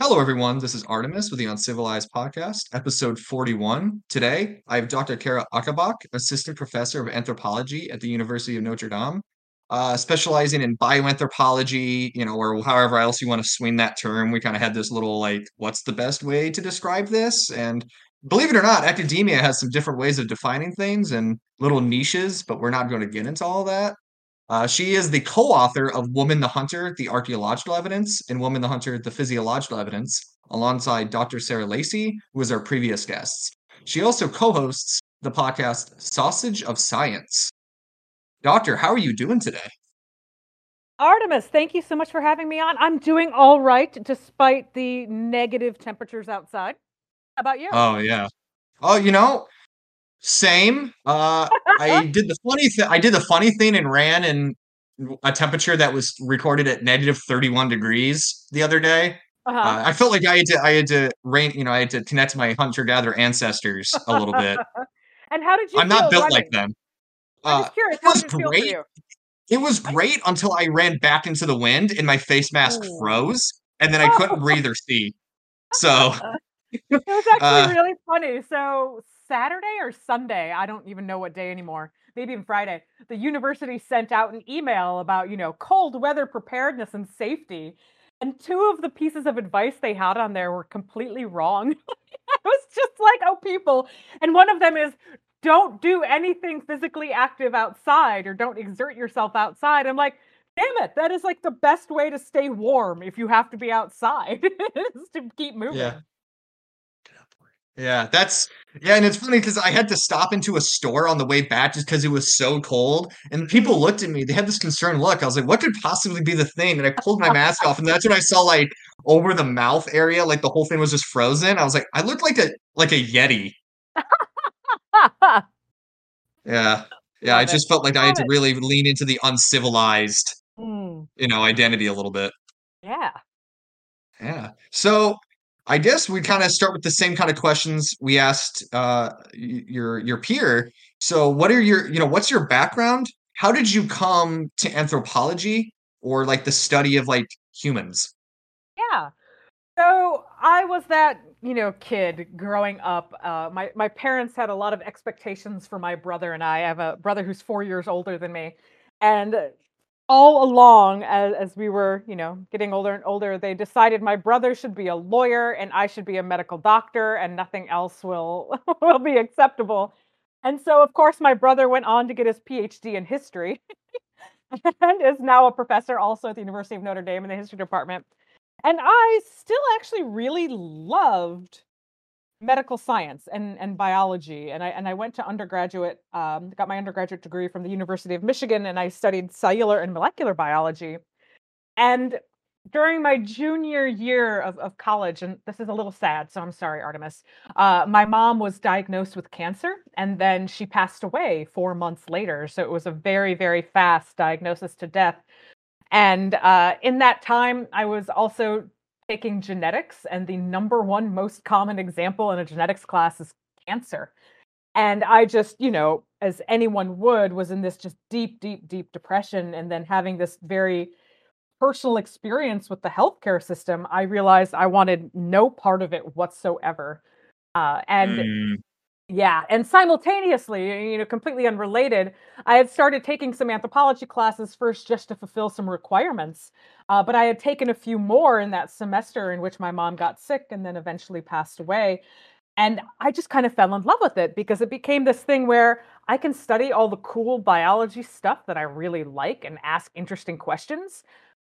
Hello, everyone. This is Artemis with the Uncivilized Podcast, episode 41. Today, I have Dr. Cara Ocobock, Assistant Professor of Anthropology at the University of Notre Dame, uh, specializing in bioanthropology, you know, or however else you want to swing that term. We kind of had this little, like, what's the best way to describe this? And believe it or not, academia has some different ways of defining things and little niches, but we're not going to get into all that. Uh, she is the co-author of Woman the Hunter, the Archaeological Evidence, and Woman the Hunter, the Physiological Evidence, alongside Dr. Sarah Lacy, who was our previous guest. She also co-hosts the podcast Sausage of Science. Doctor, how are you doing today? Artemis, thank you so much for having me on. I'm doing all right despite the negative temperatures outside. How about you? Oh yeah. Oh, you know, same. Uh, I did the funny thing. I did the funny thing and ran in a temperature that was recorded at negative 31 degrees the other day. Uh-huh. Uh, I felt like I had to, I had to rain, you know, I had to connect to my hunter gatherer ancestors a little bit. and how did you? I'm not built running? like them. I'm Uh, just curious. it How was did feel for great. It was great until I ran back into the wind and my face mask Ooh. froze, and then I couldn't breathe or see. So, It was actually uh, really funny. So Saturday or Sunday, I don't even know what day anymore. Maybe even Friday. The university sent out an email about, you know, cold weather preparedness and safety. And two of the pieces of advice they had on there were completely wrong. I was just like, oh, people. And one of them is don't do anything physically active outside or don't exert yourself outside. I'm like, damn it, that is like the best way to stay warm if you have to be outside is to keep moving. yeah. Yeah, that's yeah, and it's funny because I had to stop into a store on the way back just because it was so cold, and people looked at me. They had this concerned look. I was like, "What could possibly be the thing?" And I pulled my mask off, and that's when I saw like over the mouth area, like the whole thing was just frozen. I was like, I looked like a like a yeti. Yeah, yeah. I just felt like I had to really lean into the uncivilized, Mm, you know, identity a little bit. yeah. Yeah. So I guess we kind of start with the same kind of questions we asked uh your your peer. So what are your, you know, what's your background? How did you come to anthropology or like the study of like humans? Yeah. So I was that, you know, kid growing up. Uh, my my parents had a lot of expectations for my brother and I. I have a brother who's four years older than me, and all along, as, as we were, you know, getting older and older, they decided my brother should be a lawyer and I should be a medical doctor, and nothing else will will be acceptable. And so, of course, my brother went on to get his PhD in history and is now a professor also at the University of Notre Dame in the history department. And I still actually really loved medical science and, and biology. And I and I went to undergraduate, um, got my undergraduate degree from the University of Michigan, and I studied cellular and molecular biology. And during my junior year of, of college, and this is a little sad, so I'm sorry, Artemis. Uh, my mom was diagnosed with cancer, and then she passed away four months later. So it was a very, very fast diagnosis to death. And uh, in that time, I was also taking genetics, and the number one most common example in a genetics class is cancer. And I just, you know, as anyone would, was in this just deep, deep, deep depression. And then having this very personal experience with the healthcare system, I realized I wanted no part of it whatsoever. Uh, and Mm, yeah, and simultaneously, you know, completely unrelated, I had started taking some anthropology classes first just to fulfill some requirements. Uh, but I had taken a few more in that semester in which my mom got sick and then eventually passed away. And I just kind of fell in love with it because it became this thing where I can study all the cool biology stuff that I really like and ask interesting questions,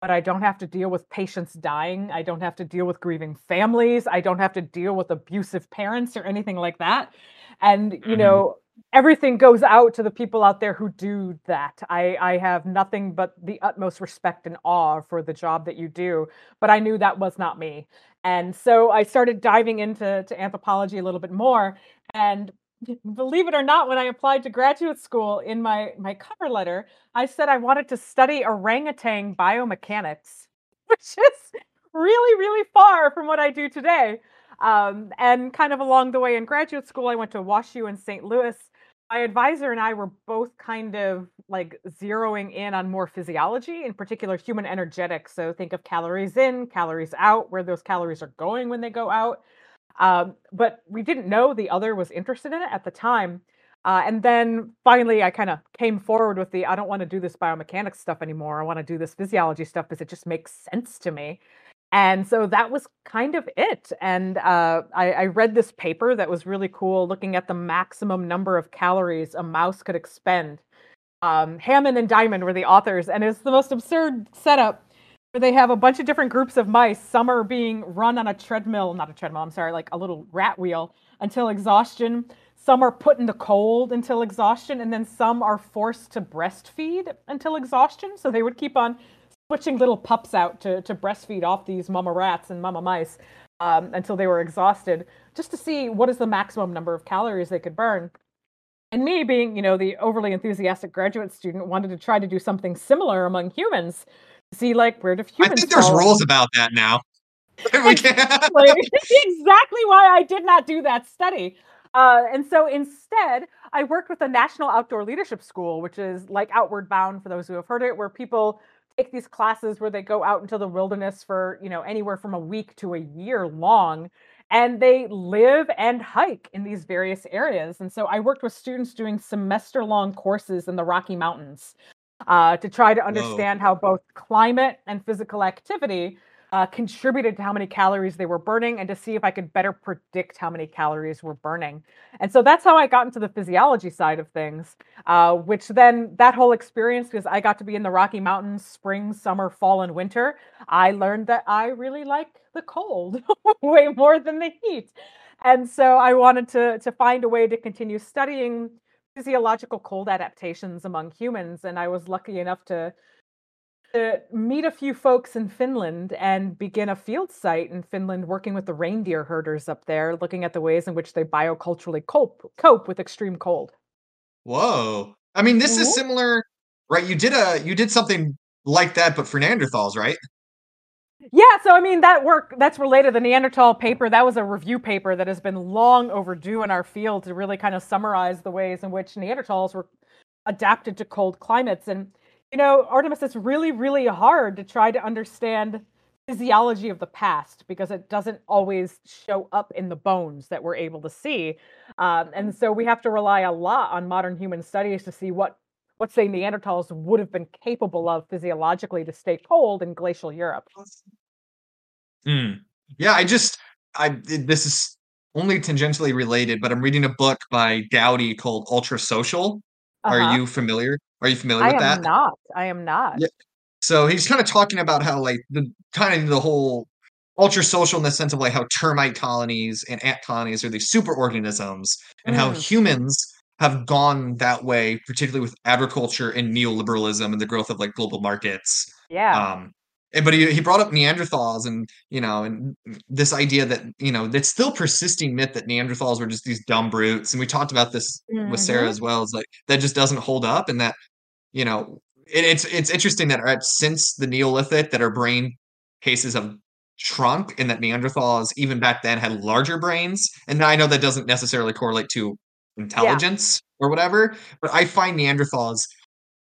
but I don't have to deal with patients dying. I don't have to deal with grieving families. I don't have to deal with abusive parents or anything like that. And, you mhm. know, everything goes out to the people out there who do that. I, I have nothing but the utmost respect and awe for the job that you do, but I knew that was not me. And so I started diving into to anthropology a little bit more. And believe it or not, when I applied to graduate school in my, my cover letter, I said I wanted to study orangutan biomechanics, which is really, really far from what I do today. Um, and kind of along the way in graduate school, I went to WashU in St. Louis my advisor and I were both kind of like zeroing in on more physiology, in particular human energetics. So think of calories in, calories out, where those calories are going when they go out. Um, but we didn't know the other was interested in it at the time. Uh, and then finally, I kind of came forward with the I don't want to do this biomechanics stuff anymore. I want to do this physiology stuff because it just makes sense to me. And so that was kind of it. And uh, I, I read this paper that was really cool, looking at the maximum number of calories a mouse could expend. Um, Hammond and Diamond were the authors, and it's the most absurd setup they have a bunch of different groups of mice. Some are being run on a treadmill, not a treadmill, I'm sorry, like a little rat wheel until exhaustion. Some are put in the cold until exhaustion, and then some are forced to breastfeed until exhaustion. So they would keep on switching little pups out to, to breastfeed off these mama rats and mama mice um, until they were exhausted, just to see what is the maximum number of calories they could burn. And me, being you know the overly enthusiastic graduate student, wanted to try to do something similar among humans. See, like where do humans? I think there's fall? rules about that now. exactly. exactly why I did not do that study. Uh, and so instead, I worked with the National Outdoor Leadership School, which is like Outward Bound for those who have heard it, where people take these classes where they go out into the wilderness for, you know, anywhere from a week to a year long and they live and hike in these various areas. And so I worked with students doing semester long courses in the Rocky Mountains uh, to try to understand Whoa. how both climate and physical activity uh, contributed to how many calories they were burning and to see if I could better predict how many calories were burning. And so that's how I got into the physiology side of things, uh, which then that whole experience, because I got to be in the Rocky Mountains spring, summer, fall, and winter, I learned that I really like the cold way more than the heat. And so I wanted to, to find a way to continue studying physiological cold adaptations among humans. And I was lucky enough to to meet a few folks in Finland and begin a field site in Finland working with the reindeer herders up there, looking at the ways in which they bioculturally cope cope with extreme cold. Whoa. I mean, this mm-hmm. is similar, right? You did a you did something like that, but for Neanderthals, right? Yeah, so I mean that work that's related. The Neanderthal paper that was a review paper that has been long overdue in our field to really kind of summarize the ways in which Neanderthals were adapted to cold climates and you know, Artemis, it's really, really hard to try to understand physiology of the past because it doesn't always show up in the bones that we're able to see. Um, and so we have to rely a lot on modern human studies to see what, what say Neanderthals would have been capable of physiologically to stay cold in glacial Europe. Mm. Yeah, I just, I this is only tangentially related, but I'm reading a book by Gowdy called Ultra Social. Uh-huh. Are you familiar? Are you familiar I with that? I am not. I am not. Yeah. So he's kind of talking about how like the kind of the whole ultra social in the sense of like how termite colonies and ant colonies are these super organisms and mm. how humans have gone that way, particularly with agriculture and neoliberalism and the growth of like global markets. Yeah. Um, but he, he brought up Neanderthals and you know and this idea that you know that still persisting myth that Neanderthals were just these dumb brutes and we talked about this mm-hmm. with Sarah mm-hmm. as well is like that just doesn't hold up and that you know it, it's it's interesting that right, since the Neolithic that our brain cases have shrunk and that Neanderthals even back then had larger brains and I know that doesn't necessarily correlate to intelligence yeah. or whatever but I find Neanderthals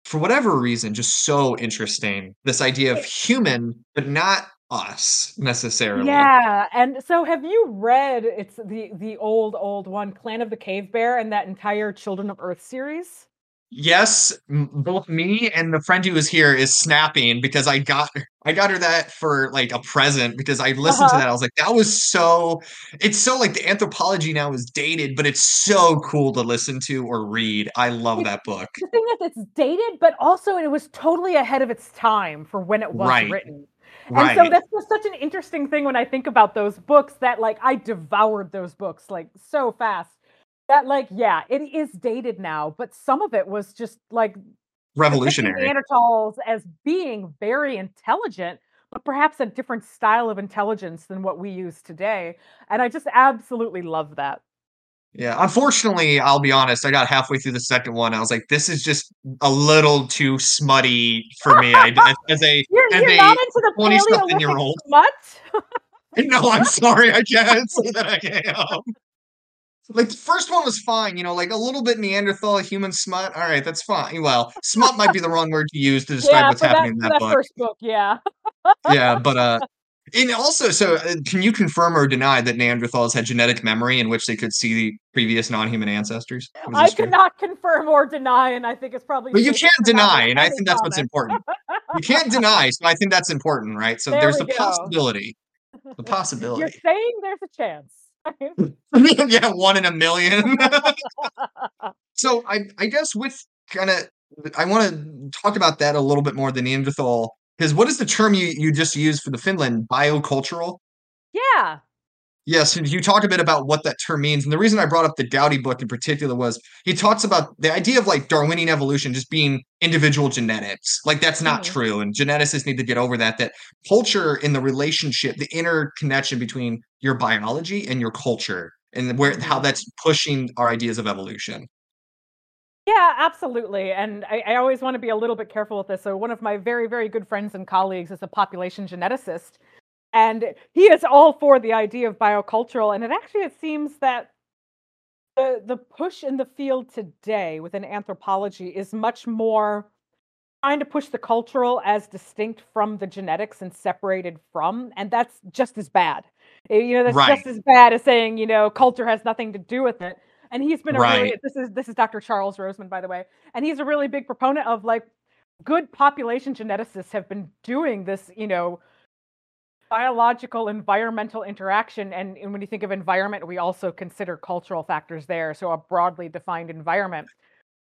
for whatever reason, just so interesting. This idea of human, but not us necessarily. Yeah, and so have you read it's the the old old one, Clan of the Cave Bear, and that entire Children of Earth series? Yes, both me and the friend who was here is snapping because I got I got her that for like a present because I listened uh-huh. to that. I was like, that was so. It's so like the anthropology now is dated, but it's so cool to listen to or read. I love it's, that book. The thing is, it's dated, but also it was totally ahead of its time for when it was right. written. And right. so that's just such an interesting thing when I think about those books that like I devoured those books like so fast that like yeah it is dated now but some of it was just like revolutionary. Neanderthals as being very intelligent but perhaps a different style of intelligence than what we use today and i just absolutely love that. Yeah unfortunately i'll be honest i got halfway through the second one i was like this is just a little too smutty for me I, as a you're, as you're a not into the 20 something year old smut? No i'm sorry i can't say that i am like the first one was fine, you know, like a little bit Neanderthal, human smut. All right, that's fine. Well, smut might be the wrong word to use to describe Yeah, what's for that happening in that that book. first book, yeah. Yeah, but uh, and also, so uh, can you confirm or deny that Neanderthals had genetic memory in which they could see the previous non-human ancestors? I cannot confirm or deny, and I think it's probably But you can't deny, and I think that's what's important. You can't deny, so I think that's important, right? So There there's a go. possibility. The possibility. You're saying there's a chance. yeah, one in a million. so I I guess with kind of I want to talk about that a little bit more than Neanderthal because what is the term you you just used for the Finland biocultural? Yeah. Yes, and you talk a bit about what that term means. And the reason I brought up the Gowdy book in particular was he talks about the idea of like Darwinian evolution just being individual genetics. Like that's not Mhm. true. And geneticists need to get over that. That culture in the relationship, the interconnection between your biology and your culture, and where how Mhm. that's pushing our ideas of evolution. Yeah, absolutely. And I, I always want to be a little bit careful with this. So, one of my very, very good friends and colleagues is a population geneticist, and he is all for the idea of biocultural. And it actually it seems that the the push in the field today within anthropology is much more trying to push the cultural as distinct from the genetics and separated from, and that's just as bad. Eh, You know, that's Right. just as bad as saying, you know, culture has nothing to do with it. And he's been a really this is this is Dr. Charles Roseman, by the way, and he's a really big proponent of like good population geneticists have been doing this, you know, biological environmental interaction and, and when you think of environment we also consider cultural factors there so a broadly defined environment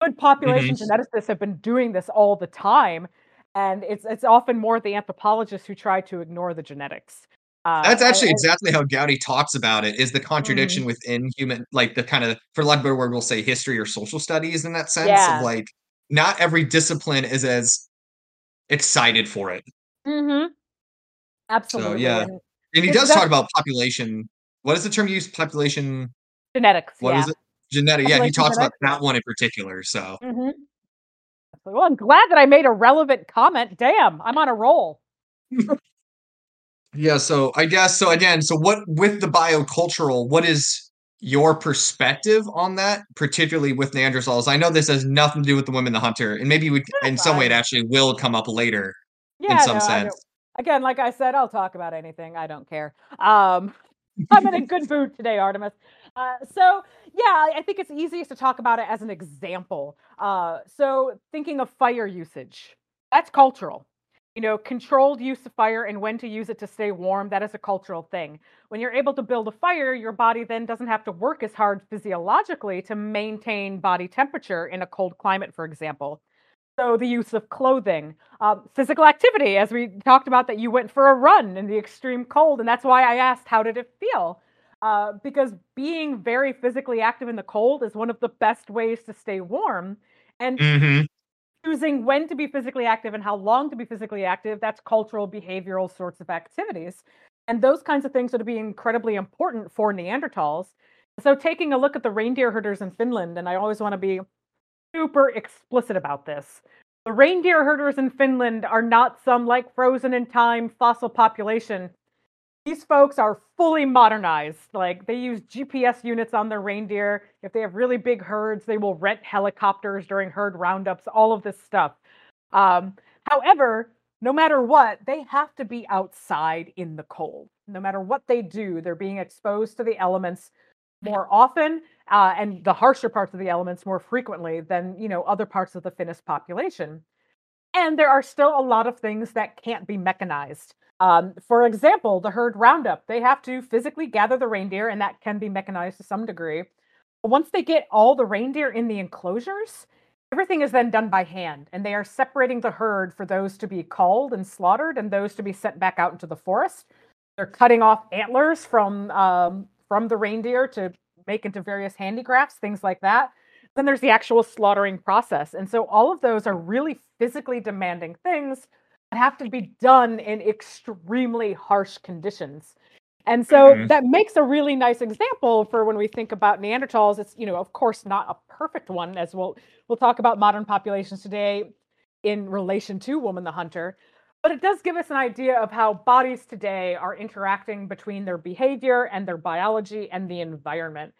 good population Mhm. geneticists have been doing this all the time and it's it's often more the anthropologists who try to ignore the genetics uh, That's actually I- exactly how Gowdy talks about it, is the Mm-hmm. contradiction within human like the kind of for lack of a better word, we'll say history or social studies in that sense Yeah. of like not every discipline is as excited for it. Mhm. Absolutely yeah. and And he does talk about population. What is the term used? Population. genetics What yeah is it? Genetic. Yeah, he talks about that one in particular. So hmm well i'm glad that i made a relevant comment damn i'm on a roll yeah. So I guess so. Again, so what with the biocultural? What is your perspective on that, particularly with Neanderthals? I know this has nothing to do with the women, the hunter, and maybe we, in some way, it actually will come up later yeah in some no, sense. Again, like I said, I'll talk about anything. I don't care. Um, I'm in a good mood today, Artemis. Uh, so yeah, I think it's easiest to talk about it as an example. Uh, so thinking of fire usage, that's cultural. You know, controlled use of fire and when to use it to stay warm, that is a cultural thing. When you're able to build a fire, your body then doesn't have to work as hard physiologically to maintain body temperature in a cold climate, for example. So the use of clothing, um, physical activity, as we talked about, that you went for a run in the extreme cold, and that's why I asked, how did it feel? Uh, because being very physically active in the cold is one of the best ways to stay warm. And hmm choosing when to be physically active and how long to be physically active, that's cultural, behavioral sorts of activities. And those kinds of things would be incredibly important for Neanderthals. So, taking a look at the reindeer herders in Finland, and I always want to be super explicit about this. The reindeer herders in Finland are not some like frozen in time fossil population. These folks are fully modernized. Like they use GPS units on their reindeer. If they have really big herds, they will rent helicopters during herd roundups, all of this stuff. Um, however, no matter what, they have to be outside in the cold. No matter what they do, they're being exposed to the elements more often uh, and the harsher parts of the elements more frequently than you know other parts of the Finnish population. And there are still a lot of things that can't be mechanized. Um, for example, the herd roundup, they have to physically gather the reindeer, and that can be mechanized to some degree. But once they get all the reindeer in the enclosures, everything is then done by hand, and they are separating the herd for those to be culled and slaughtered and those to be sent back out into the forest. They're cutting off antlers from um, from the reindeer to make into various handicrafts, things like that. Then there's the actual slaughtering process. And so all of those are really physically demanding things that have to be done in extremely harsh conditions. And so Mhm. that makes a really nice example for when we think about Neanderthals. It's, you know, of course not a perfect one, as we'll we'll talk about modern populations today in relation to Woman the Hunter. But it does give us an idea of how bodies today are interacting between their behavior and their biology and the environment.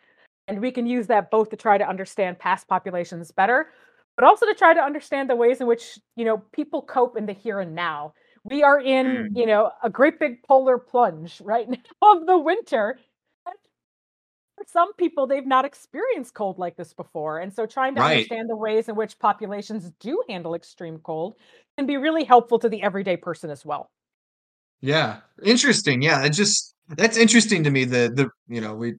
And we can use that both to try to understand past populations better, but also to try to understand the ways in which, you know, people cope in the here and now. We are in, Mm. you know, a great big polar plunge right now of the winter. And for some people, they've not experienced cold like this before. And so trying to Right. understand the ways in which populations do handle extreme cold can be really helpful to the everyday person as well. Yeah. Interesting. Yeah, it just that's interesting to me. The the you know, we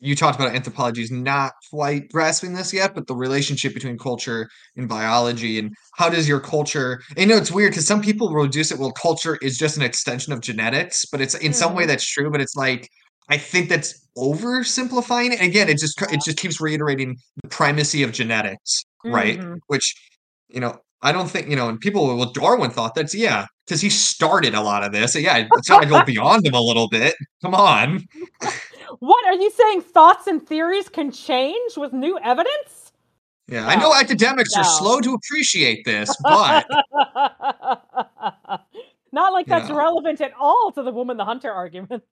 you talked about anthropology is not quite grasping this yet, but the relationship between culture and biology and how does your culture and you know it's weird because some people reduce it, well, culture is just an extension of genetics, but it's in some way Mhm. that's true, but it's like I think that's oversimplifying it. Again, it just it just keeps reiterating the primacy of genetics, right? Mhm. Which, you know, I don't think, you know, and people well, Darwin thought that's yeah, because he started a lot of this. So yeah, it's not to go beyond him a little bit. Come on. What are you saying? Thoughts and theories can change with new evidence? Yeah, I know No, academics are slow to appreciate this, but Not like that's yeah. relevant at all to the woman the hunter argument.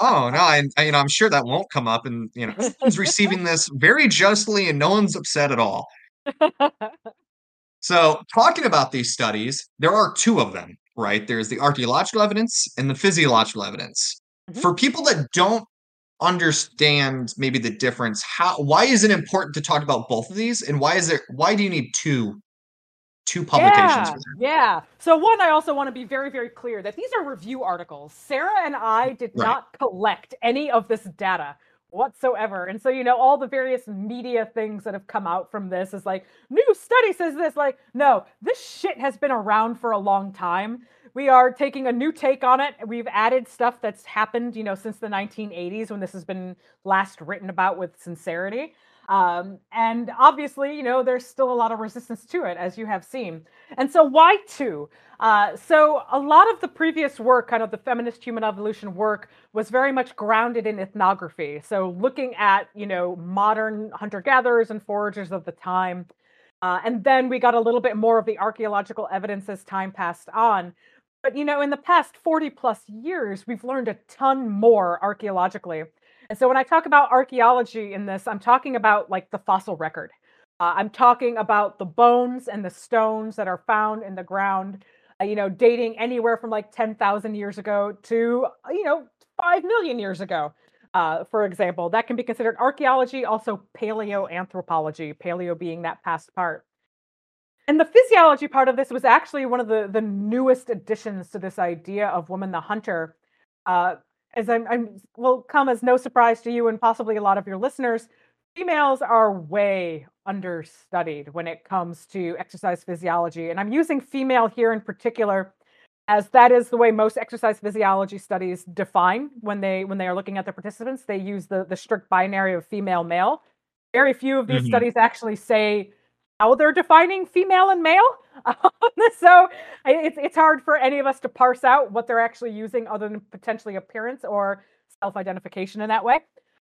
Oh, no, I I you know, I'm sure that won't come up and, you know, everyone's receiving this very justly and no one's upset at all. So, talking about these studies, there are 2 of them, right? There's the archaeological evidence and the physiological evidence. Mhm. For people that don't understand maybe the difference, how why is it important to talk about both of these, and why is there why do you need 2 2 publications Yeah, yeah. So one, I also want to be very, very clear that these are review articles. Sarah and I did Right. not collect any of this data whatsoever. And so, you know, all the various media things that have come out from this is like, new study says this. Like, no, this shit has been around for a long time. We are taking a new take on it. We've added stuff that's happened, you know, since the 1980s when this has been last written about with sincerity. Um, and obviously, you know, there's still a lot of resistance to it, as you have seen. And so, why two? Uh, so, a lot of the previous work, kind of the feminist human evolution work, was very much grounded in ethnography. So, looking at, you know, modern hunter gatherers and foragers of the time. Uh, and then we got a little bit more of the archaeological evidence as time passed on. But, you know, in the past 40 plus years, we've learned a ton more archaeologically. And so when I talk about archaeology in this, I'm talking about like the fossil record. Uh, I'm talking about the bones and the stones that are found in the ground, uh, you know, dating anywhere from like 10,000 years ago to, uh, you know, 5 million years ago. Uh, for example, that can be considered archaeology, also paleoanthropology, paleo being that past part. And the physiology part of this was actually one of the, the newest additions to this idea of woman the hunter. Uh, as I'm, I'm will come as no surprise to you and possibly a lot of your listeners, females are way understudied when it comes to exercise physiology. And I'm using female here in particular as that is the way most exercise physiology studies define when they when they are looking at their participants. They use the, the strict binary of female male. Very few of these Mhm. studies actually say how they're defining female and male. Um, so it's it's hard for any of us to parse out what they're actually using other than potentially appearance or self-identification in that way.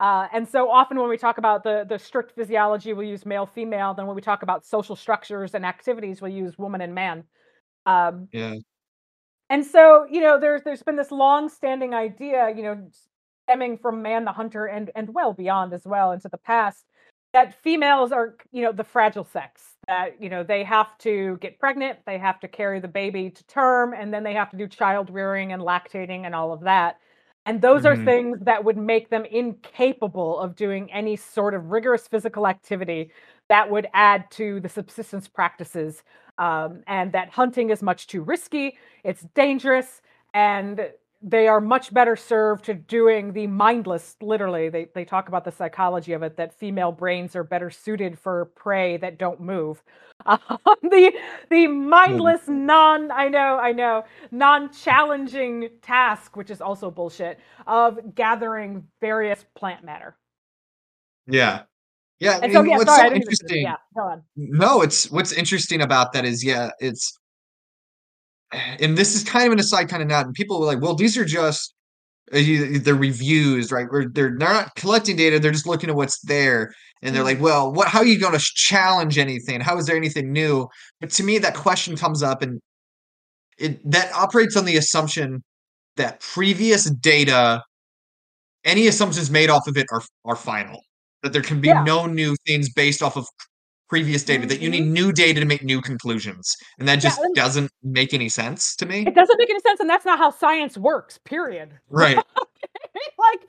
Uh, and so often when we talk about the the strict physiology, we'll use male female. Then when we talk about social structures and activities, we'll use woman and man. Um, Yeah. and so you know there's there's been this long-standing idea, you know, stemming from man the hunter and and well beyond as well into the past that females are you know the fragile sex that you know they have to get pregnant they have to carry the baby to term and then they have to do child rearing and lactating and all of that and those are Mhm. things that would make them incapable of doing any sort of rigorous physical activity that would add to the subsistence practices um, and that hunting is much too risky it's dangerous and they are much better served to doing the mindless literally they, they talk about the psychology of it that female brains are better suited for prey that don't move um, the the Mm. mindless non i know i know non-challenging task which is also bullshit of gathering various plant matter Yeah. Yeah, and so yeah what's sorry so didn't mean to- interesting yeah go on No, it's what's interesting about that is, yeah, it's and this is kind of an aside, kind of not, and people were like, "Well, these are just uh, the reviews, right? Where they're they're not collecting data, they're just looking at what's there." And they're like, Mhm. "Well, what how are you gonna challenge anything? How is there anything new?" But to me, that question comes up and it that operates on the assumption that previous data, any assumptions made off of it are are final. that there can be Yeah. no new things based off of previous data, that you need Mhm. new data to make new conclusions, and that Yeah, just and doesn't make any sense to me. It doesn't make any sense, and that's not how science works, period. Right. Like,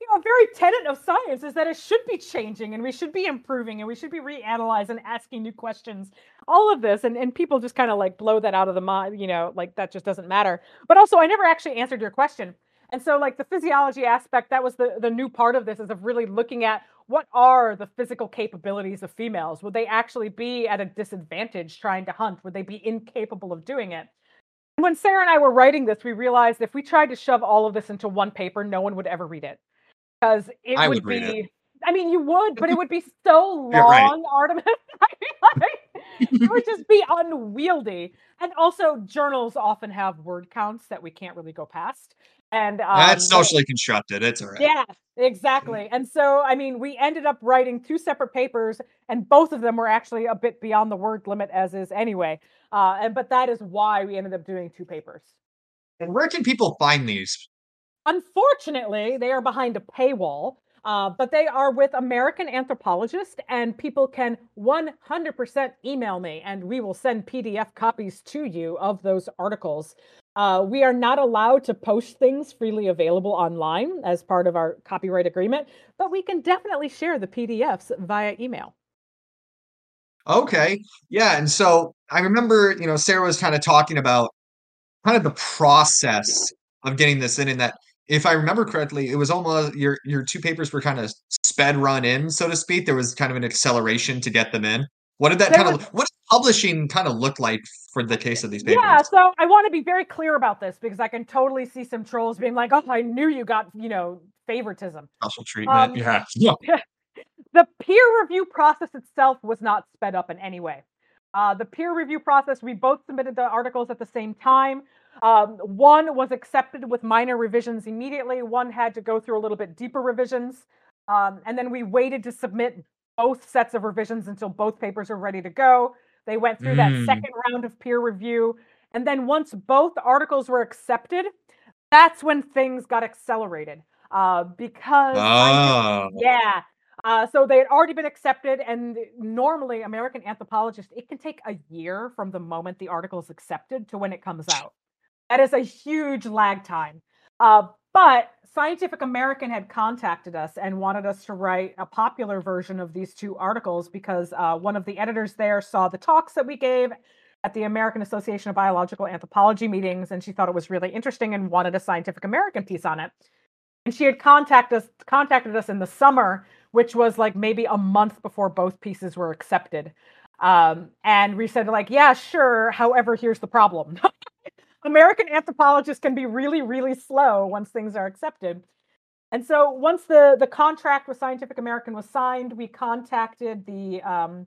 you know, a very tenet of science is that it should be changing, and we should be improving, and we should be reanalyzing and asking new questions. All of this, and and people just kinda, like, blow that out of the mind, you know, like, that just doesn't matter. But also, I never actually answered your question. And so, like, the physiology aspect, that was the the new part of this, is of really looking at what are the physical capabilities of females? Would they actually be at a disadvantage trying to hunt? Would they be incapable of doing it? When Sarah and I were writing this, we realized if we tried to shove all of this into one paper, no one would ever read it. 'Cause it would would read it. be I mean, you would, but it would be so Yeah, right. long, Artemis. I mean, like, it would just be unwieldy. And also, journals often have word counts that we can't really go past. And, That's um, the socially constructed, it's alright. Yeah, exactly. And so, I mean, we ended up writing 2 separate papers, and both of them were actually a bit beyond the word limit as is anyway. Uh, and but that is why we ended up doing 2 papers. And where can people find these? Unfortunately, they are behind a paywall, uh, but they are with American Anthropologist, and people can 100% email me, and we will send PDF copies to you of those articles. Uh, we are not allowed to post things freely available online as part of our copyright agreement, but we can definitely share the PDFs via email. Okay. Yeah, and so, I remember, you know, Sarah was kinda talking about kind of the process of getting this in, and that, if I remember correctly, it was almost your your 2 papers were kinda sped run in, so to speak, there was kind of an acceleration to get them in. What did that There kinda was l what does publishing kinda look like for the case of these papers? Yeah, so I wanna be very clear about this because I can totally see some trolls being like, "Oh, I knew you got, you know, favoritism." Special treatment, Um, yeah. Yeah. the peer review process itself was not sped up in any way. Uh, the peer review process, we both submitted the articles at the same time. Um, one was accepted with minor revisions immediately, one had to go through a little bit deeper revisions. Um, and then we waited to submit both sets of revisions until both papers were ready to go. They went through that Mm. second round of peer review, and then once both articles were accepted, that's when things got accelerated. Uh, because Oh. Yeah. Uh, so they had already been accepted, and normally, American Anthropologist, it can take a year from the moment the article is accepted to when it comes out. That is a huge lag time. Uh, but Scientific American had contacted us and wanted us to write a popular version of these 2 articles because, uh, one of the editors there saw the talks that we gave at the American Association of Biological Anthropology meetings, and she thought it was really interesting and wanted a Scientific American piece on it. And she had contact us contacted us in the summer, which was, like, maybe a month before both pieces were accepted. Um, and we said, like, "Yeah, sure, however, here's the problem." American Anthropologists can be really, really slow once things are accepted. And so once the the contract with Scientific American was signed, we contacted the, um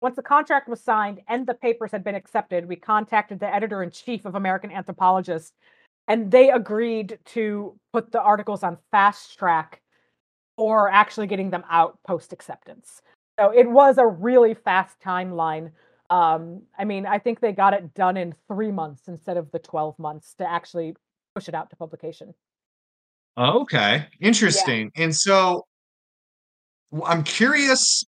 once the contract was signed and the papers had been accepted, we contacted the editor-in-chief of American Anthropologist, and they agreed to put the articles on fast track for actually getting them out post-acceptance. So it was a really fast timeline. Um, I mean, I think they got it done in 3 months instead of the 12 months to actually push it out to publication. Okay, Yeah. interesting. And so I'm curious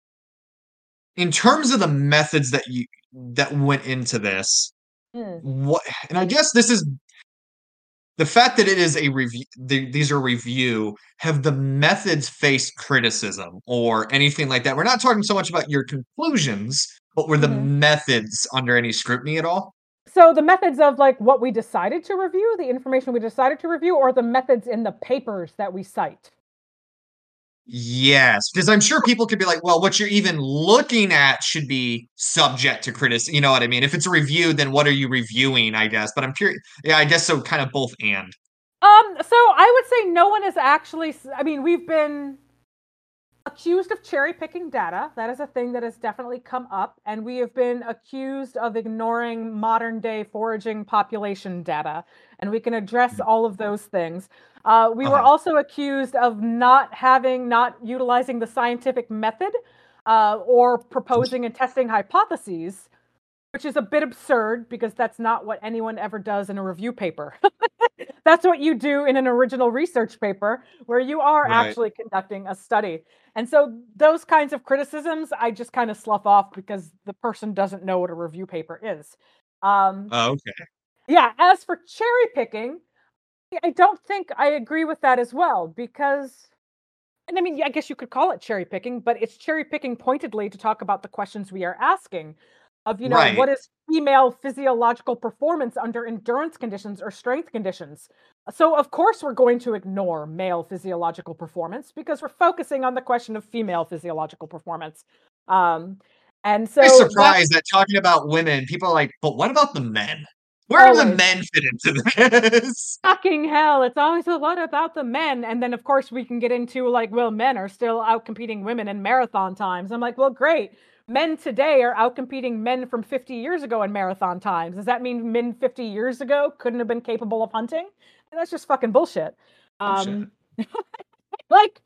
in terms of the methods that you that went into this, Mm. what and I guess this is the fact that it is a review the these are review, have the methods faced criticism or anything like that? We're not talking so much about your conclusions, but were the Mhm. methods under any scrutiny at all? So the methods of, like, what we decided to review, the information we decided to review, or the methods in the papers that we cite? Yes, because I'm sure people could be like, "Well, what you're even looking at should be subject to critici" you know what I mean? If it's a review, then what are you reviewing, I guess, but I'm curious. yeah, I guess so kind of both and. Um, so I would say no one is actually I mean, we've been accused of cherry-picking data, that is a thing that has definitely come up, and we have been accused of ignoring modern-day foraging population data, and we can address Mm. all of those things. Uh, we were Uh-huh. also accused of not having not utilizing the scientific method, uh, or proposing and testing hypotheses, which is a bit absurd because that's not what anyone ever does in a review paper. that's what you do in an original research paper where you are Right. actually conducting a study. And so those kinds of criticisms I just kind of slough off because the person doesn't know what a review paper is. Um, Oh, okay. yeah, as for cherry picking, I don't think I agree with that as well because and I mean, I guess you could call it cherry picking, but it's cherry picking pointedly to talk about the questions we are asking of, you know, Right. what is female physiological performance under endurance conditions or strength conditions? So, of course, we're going to ignore male physiological performance because we're focusing on the question of female physiological performance. Um, and so I'm surprised that talking about women, people are like, but what about the men? Where do the men fit into this? Fucking hell, it's always a lot about the men. And then, of course, we can get into like, well, men are still out competing women in marathon times. I'm like, well, great. Men today are outcompeting men from 50 years ago in marathon times. Does that mean men 50 years ago couldn't have been capable of hunting? That's just fucking bullshit. Bullshit. Um, like,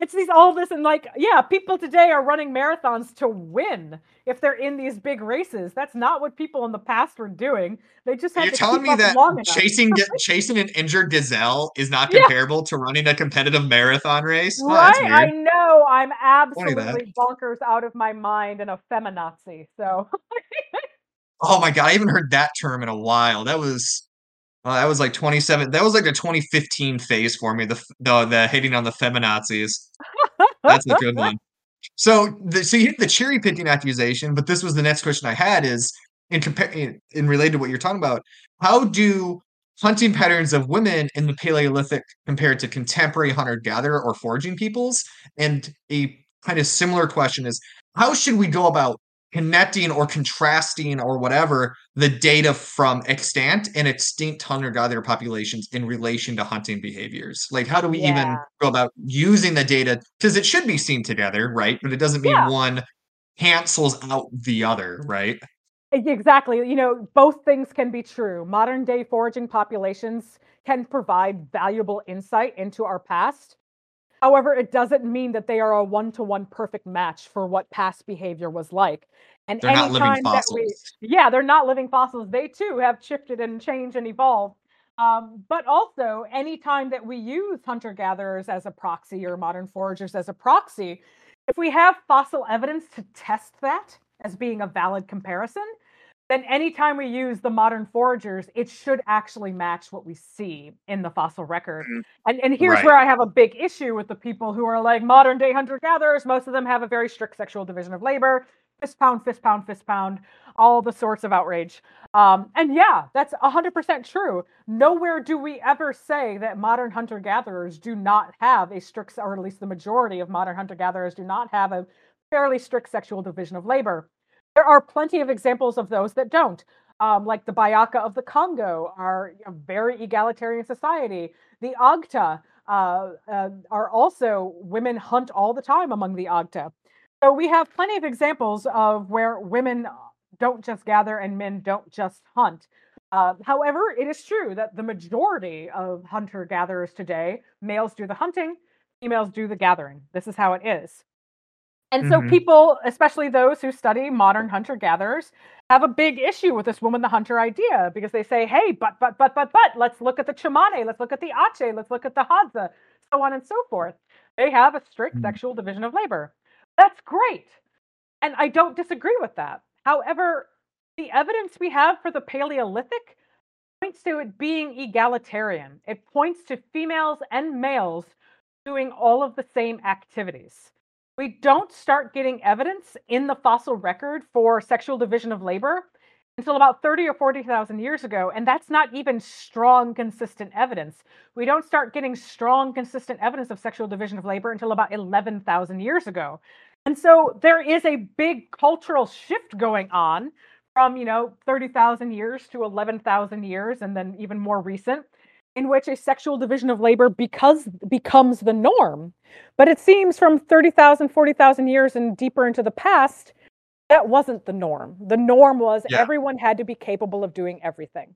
it's these all this and like, yeah, people today are running marathons to win if they're in these big races. That's not what people in the past were doing. They just had you to telling me that long chasing chasing an injured gazelle is not Yeah. comparable to running a competitive marathon race? Oh, Right, I know. I'm absolutely bonkers out of my mind and a feminazi. So Oh my god, I haven't heard that term in a while. That was uh, that was like 27. That was like the 2015 phase for me. The the, the hating on the feminazis. That's a good one. So, the, so you hit the cherry picking accusation, but this was the next question I had: is in compare in, in related to what you're talking about. How do hunting patterns of women in the Paleolithic compared to contemporary hunter-gatherer or foraging peoples? And a kind of similar question is: How should we go about connecting or contrasting or whatever the data from extant and extinct hunter-gatherer populations in relation to hunting behaviors? Like, how do we even go about using the data? Because it should be seen together, right? But it doesn't mean yeah, one cancels out the other, right? exactly. You know, both things can be true. Modern day foraging populations can provide valuable insight into our past. However, it doesn't mean that they are a one to one perfect match for what past behavior was like. And They're not living anytime that we, yeah, they're not living fossils. They too have shifted and changed and evolved. Um, but also, anytime that we use hunter gatherers as a proxy or modern foragers as a proxy, if we have fossil evidence to test that as being a valid comparison, then anytime we use the modern foragers, it should actually match what we see in the fossil record. Mm, And and here's Right. where I have a big issue with the people who are like modern day hunter gatherers. Most of them have a very strict sexual division of labor, fist pound, fist pound, fist pound, all the sorts of outrage. Um, and yeah, that's 100% true. Nowhere do we ever say that modern hunter gatherers do not have a strict, or at least the majority of modern hunter gatherers do not have a fairly strict sexual division of labor. There are plenty of examples of those that don't. Um, like the Bayaka of the Congo are a very egalitarian society. The Agta uh, uh, are also women hunt all the time among the Agta. So we have plenty of examples of where women don't just gather and men don't just hunt. Uh, however, it is true that the majority of hunter gatherers today, males do the hunting, females do the gathering. This is how it is. And so mhm. people, especially those who study modern hunter gatherers, have a big issue with this woman the hunter idea because they say, hey, but, but, but, but, but, let's look at the Tsimane, let's look at the Aché, let's look at the hadza, so on and so forth. They have a strict Mm. sexual division of labor. That's great. And I don't disagree with that. However, the evidence we have for the Paleolithic points to it being egalitarian. It points to females and males doing all of the same activities. We don't start getting evidence in the fossil record for sexual division of labor until about 30 or 40,000 years ago, and that's not even strong, consistent evidence. We don't start getting strong, consistent evidence of sexual division of labor until about 11,000 years ago. And so there is a big cultural shift going on from, you know, 30,000 years to 11,000 years and then even more recent in which a sexual division of labor because becomes the norm. But it seems from 30,000, 40,000 years and deeper into the past, that wasn't the norm. The norm was Yeah. everyone had to be capable of doing everything.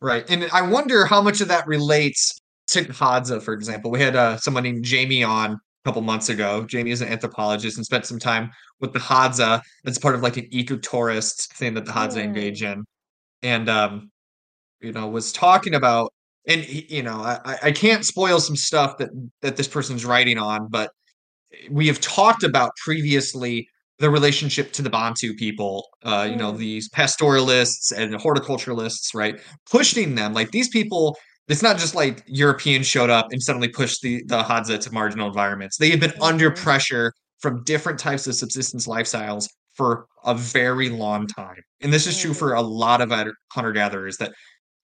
Right. And I wonder how much of that relates to Hadza, for example. We had uh, someone named Jamie on a couple months ago. Jamie is an anthropologist and spent some time with the Hadza. That's part of like an eco-tourist thing that the Hadza engage Mm. in. And um, you know, was talking about and you know, I, I can't spoil some stuff that that this person's writing on, but we have talked about previously the relationship to the Bantu people, uh, you know, Mm. these pastoralists and horticulturalists, right? Pushing them like these people. It's not just like Europeans showed up and suddenly pushed the the Hadza to marginal environments. They have been under Mhm. pressure from different types of subsistence lifestyles for a very long time, and this is true Mm. for a lot of hunter gatherers. That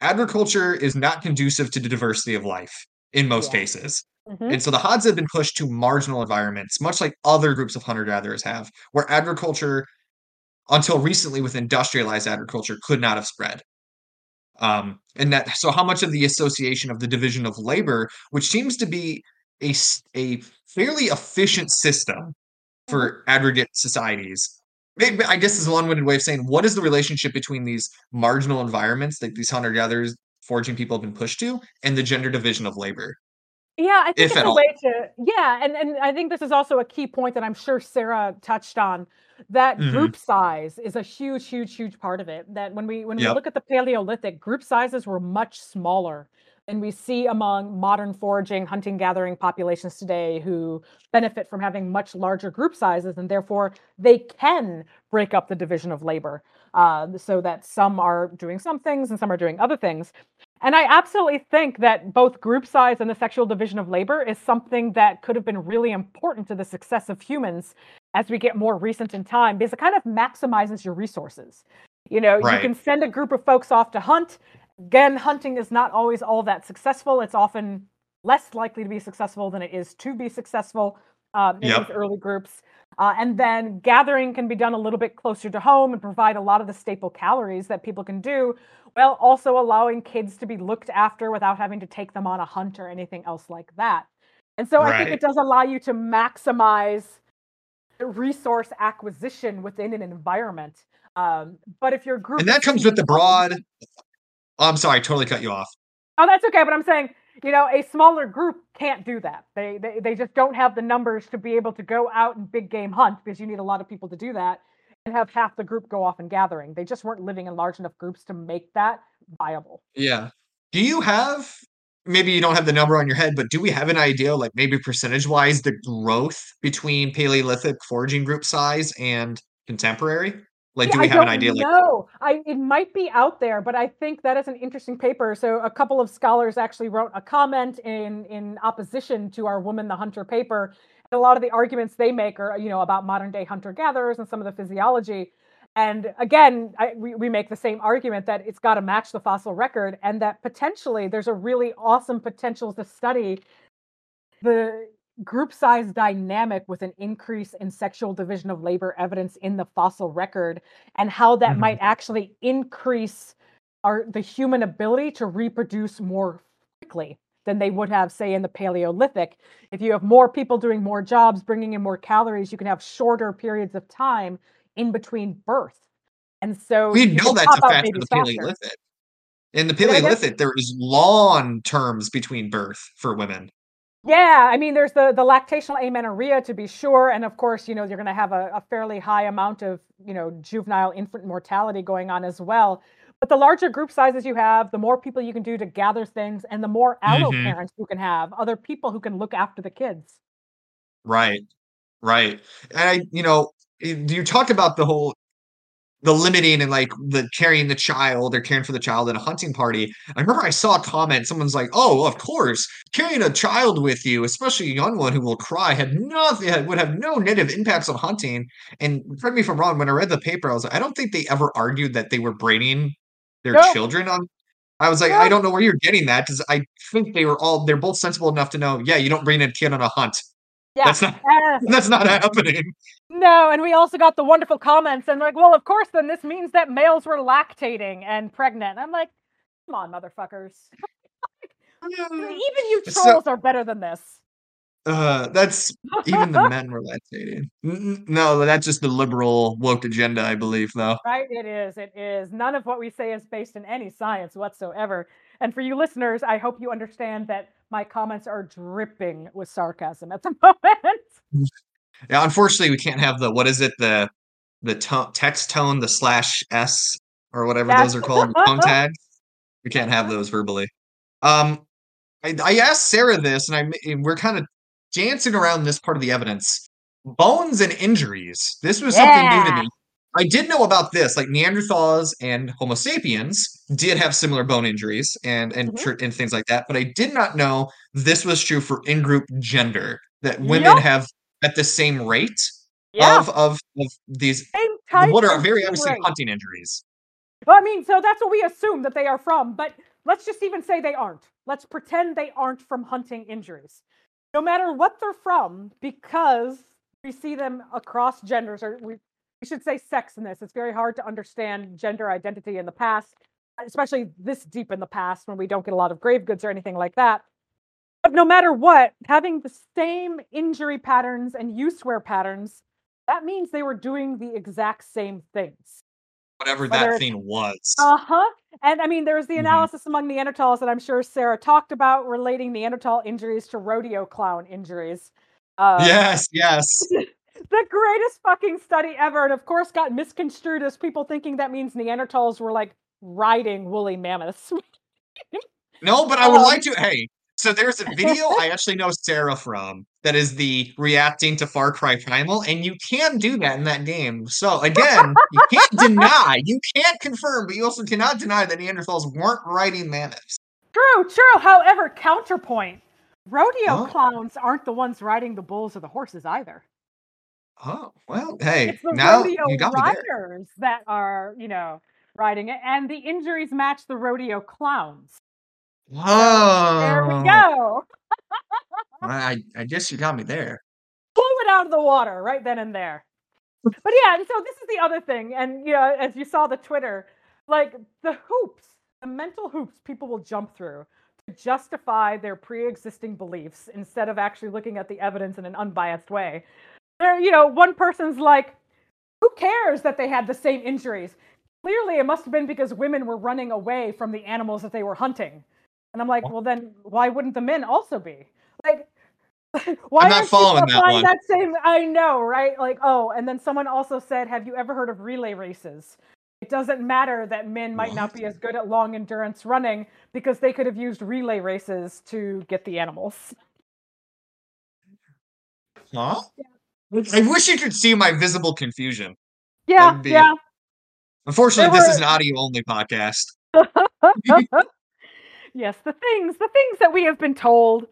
agriculture is not conducive to the diversity of life in most Yeah. cases. Mhm. And so the Hadza have been pushed to marginal environments, much like other groups of hunter gatherers have, where agriculture, until recently with industrialized agriculture, could not have spread. Um, and that so how much of the association of the division of labor, which seems to be a, a fairly efficient system Mhm. for aggregate societies. Maybe I guess is a long-winded way of saying what is the relationship between these marginal environments that these hunter-gatherers, foraging people have been pushed to, and the gender division of labor? Yeah, I think it's a all. way to yeah, and and I think this is also a key point that I'm sure Sara touched on, that Mhm. group size is a huge, huge, huge part of it, that when we when we look at the Paleolithic, group sizes were much smaller than we see among modern foraging, hunting, gathering populations today who benefit from having much larger group sizes, and therefore they can break up the division of labor, uh, so that some are doing some things and some are doing other things. And I absolutely think that both group size and the sexual division of labor is something that could have been really important to the success of humans as we get more recent in time, because it kind of maximizes your resources. You know, you can send a group of folks off to hunt. Again, hunting is not always all that successful. It's often less likely to be successful than it is to be successful um, in Yep. these early groups. Uh, and then gathering can be done a little bit closer to home and provide a lot of the staple calories that people can do, while also allowing kids to be looked after without having to take them on a hunt or anything else like that. And so I think it does allow you to maximize resource acquisition within an environment. Um, but if your group And that comes with the broad Oh, I'm sorry, I totally cut you off. Oh, that's okay, but I'm saying, you know, a smaller group can't do that. They, they they just don't have the numbers to be able to go out and big game hunt because you need a lot of people to do that and have half the group go off and gathering. They just weren't living in large enough groups to make that viable. Yeah. Do you have maybe you don't have the number on your head, but do we have an idea, like maybe percentage-wise, the growth between Paleolithic foraging group size and contemporary? Like, do we I have an idea, like know. I it might be out there, but I think that is an interesting paper. So a couple of scholars actually wrote a comment in in opposition to our Woman the Hunter paper. And a lot of the arguments they make are, you know, about modern day hunter gatherers and some of the physiology. And again, I, we, we make the same argument that it's got to match the fossil record, and that potentially there's a really awesome potential to study the group size dynamic with an increase in sexual division of labor evidence in the fossil record and how that Mhm. might actually increase our the human ability to reproduce more quickly than they would have say in the paleolithic if you have more people doing more jobs bringing in more calories you can have shorter periods of time in between birth and so we know that's a fact babies the faster. Paleolithic. In the? Paleolithic, there is long terms between birth for women. Yeah, I mean, there's the the lactational amenorrhea to be sure, and of course, you know, you're going to have a, a fairly high amount of you know juvenile infant mortality going on as well. But the larger group sizes you have, the more people you can do to gather things, and the more allo Mhm. parents you can have, other people who can look after the kids. Right. Right. And I you know, eh, you talk about the whole the limiting and like the carrying the child or caring for the child at a hunting party. I remember I saw a comment, someone's like, "Oh, of course, carrying a child with you, especially a young one who will cry, had nothing would have no negative impacts on hunting." And correct me if I'm wrong, when I read the paper, I was like, I don't think they ever argued that they were braining their No. children on I was like, I don't know where you're getting that because I think they were all they're both sensible enough to know, yeah, you don't bring a kid on a hunt. Yeah. That's not uh, that's not happening. no, and we also got the wonderful comments and like, well, of course, then this means that males were lactating and pregnant. I'm like, come on, motherfuckers. Even you So- trolls are better than this. Uh, that's even the men were lactating. No, that's just the liberal woke agenda, I believe, though. Right? It is. It is. None of what we say is based in any science whatsoever. And for you listeners, I hope you understand that my comments are dripping with sarcasm at the moment. Yeah, unfortunately, we can't have the what is it the the to- text tone, the slash s or whatever Yes. those are called, tone tags. We can't have those verbally. Um, I, I asked Sara this, and I and we're kind of dancing around this part of the evidence. Bones and injuries. This was something new to me. I did know about this, like Neanderthals and Homo sapiens did have similar bone injuries and and Mhm. tr- and things like that, but I did not know this was true for in-group gender that women Yep. have at the same rate Yeah. of, of of these what are very obviously rate. hunting injuries. Well, I mean, so that's what we assume that they are from, but let's just even say they aren't. Let's pretend they aren't from hunting injuries. No matter what they're from, because we see them across genders, or we, we should say sex in this. It's very hard to understand gender identity in the past, especially this deep in the past when we don't get a lot of grave goods or anything like that. But no matter what, having the same injury patterns and use wear patterns, that means they were doing the exact same things. Whatever Whether that thing was. Uh huh. And I mean, there's the Mhm. analysis among Neanderthals that I'm sure Sara talked about relating Neanderthal injuries to rodeo clown injuries. Uh, yes, yes. The greatest fucking study ever. And of course, got misconstrued as people thinking that means Neanderthals were like riding woolly mammoths. No, but I would Um, like to. Hey, so there's a video I actually know Sara from that is the reacting to Far Cry Primal, and you can do that in that game. So again, you can't deny, you can't confirm, but you also cannot deny that Neanderthals weren't riding mammoths. true, true. However, counterpoint rodeo Oh. clowns aren't the ones riding the bulls or the horses either. Oh well, hey, It's the now rodeo you got me there. riders that are, you know, riding it, and the injuries match the rodeo clowns. Whoa! There we go. I I guess you got me there. Blew it out of the water right then and there. But yeah, and so this is the other thing, and you know, as you saw the Twitter, like the hoops, the mental hoops people will jump through to justify their pre-existing beliefs instead of actually looking at the evidence in an unbiased way. There, you know, one person's like, who cares that they had the same injuries? Clearly, it must have been because women were running away from the animals that they were hunting. And I'm like, well, then why wouldn't the men also be? Like, why I'm not aren't you following that one. that same? I know, right? Like, oh, and then someone also said, have you ever heard of relay races? It doesn't matter that men might not be as good at long endurance running because they could have used relay races to get the animals. Huh? I wish you could see my visible confusion. Yeah, be- yeah. Unfortunately, There this is an audio only podcast. yes, the things, the things that we have been told,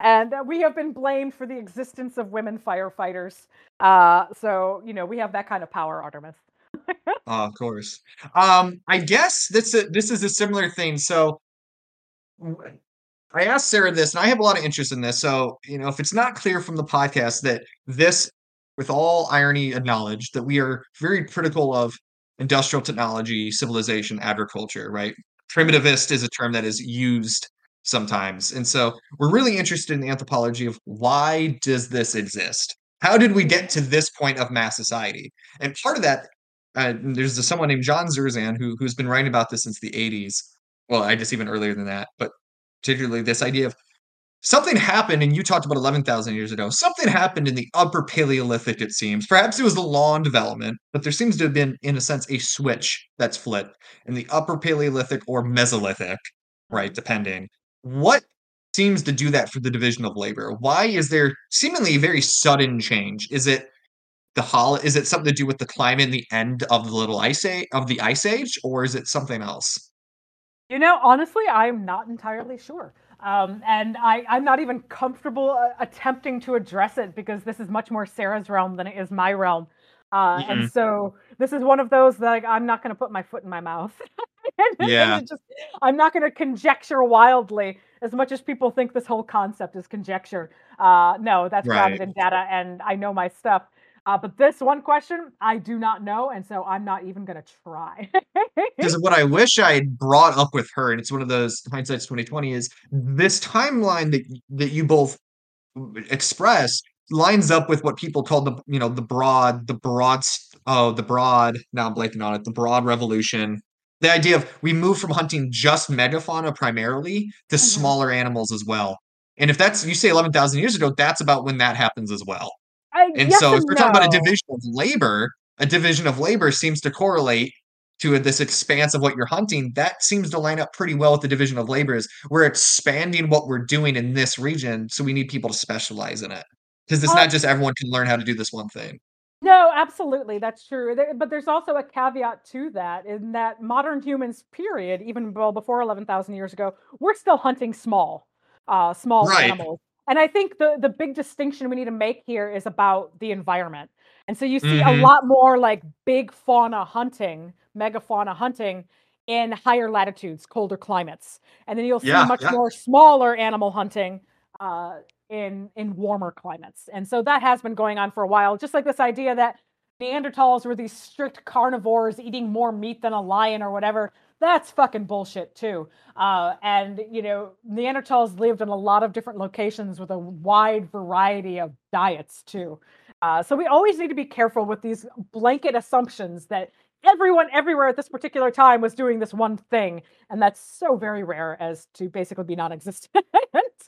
and that we have been blamed for the existence of women firefighters. Uh, so you know we have that kind of power, Artemis. Oh, of course. Um, I guess this a, this is a similar thing. So I asked Sara this, and I have a lot of interest in this. So you know, if it's not clear from the podcast that this, with all irony acknowledged, that we are very critical of industrial technology, civilization, agriculture, right? Primitivist is a term that is used sometimes, and so we're really interested in the anthropology of why does this exist? How did we get to this point of mass society? And part of that uh, there's a, someone named John Zerzan who who's been writing about this since the 80s. Well, I guess even earlier than that, but particularly this idea of something happened, and you talked about 11,000 years ago. Something happened in the Upper Paleolithic, it seems. Perhaps it was the lawn development, but there seems to have been, in a sense, a switch that's flipped in the Upper Paleolithic or Mesolithic, right? Depending. What seems to do that for the division of labor? Why is there seemingly a very sudden change? Is it the hol is it something to do with the climate and the end of the little ice age of the ice age or is it something else You know, honestly, I'm not entirely sure. Um, and I, I'm not even comfortable uh, attempting to address it because this is much more Sara's realm than it is my realm. Uh, Mm-mm. and so this is one of those that like, I'm not going to put my foot in my mouth. And Yeah. just, I'm not going to conjecture wildly as much as people think this whole concept is conjecture. Uh, no, that's grounded Right. in data and I know my stuff. Uh, but this one question, I do not know. And so I'm not even going to try. because what i wish i had brought up with her and it's one of those hindsight's 2020 is this timeline that that you both express lines up with what people call the you know the broad the broad oh the broad now i'm blanking on it the broad revolution The idea of we move from hunting just megafauna primarily to Mhm. smaller animals as well. And if that's you say 11,000 years ago, that's about when that happens as well. I And yes so if we're talking about a division of labor, a division of labor seems to correlate to this expanse of what you're hunting. That seems to line up pretty well with the division of labor is we're expanding what we're doing in this region, so we need people to specialize in it because it's Uh not just everyone can learn how to do this one thing. No, absolutely, that's true, there but there's also a caveat to that, in that modern humans, period, even well before 11,000 years ago, we're still hunting small, uh, small Right. animals. And I think the the big distinction we need to make here is about the environment. And so you see a Mhm. lot more, like, big fauna hunting, megafauna hunting in higher latitudes, colder climates. And then you'll see Yeah, much yeah. more smaller animal hunting, uh, in in warmer climates. And so that has been going on for a while, just like this idea that Neanderthals were these strict carnivores eating more meat than a lion or whatever, that's fucking bullshit too. Uh, and, you know, Neanderthals lived in a lot of different locations with a wide variety of diets too. Uh, so we always need to be careful with these blanket assumptions that everyone everywhere at this particular time was doing this one thing, and that's so very rare as to basically be non-existent.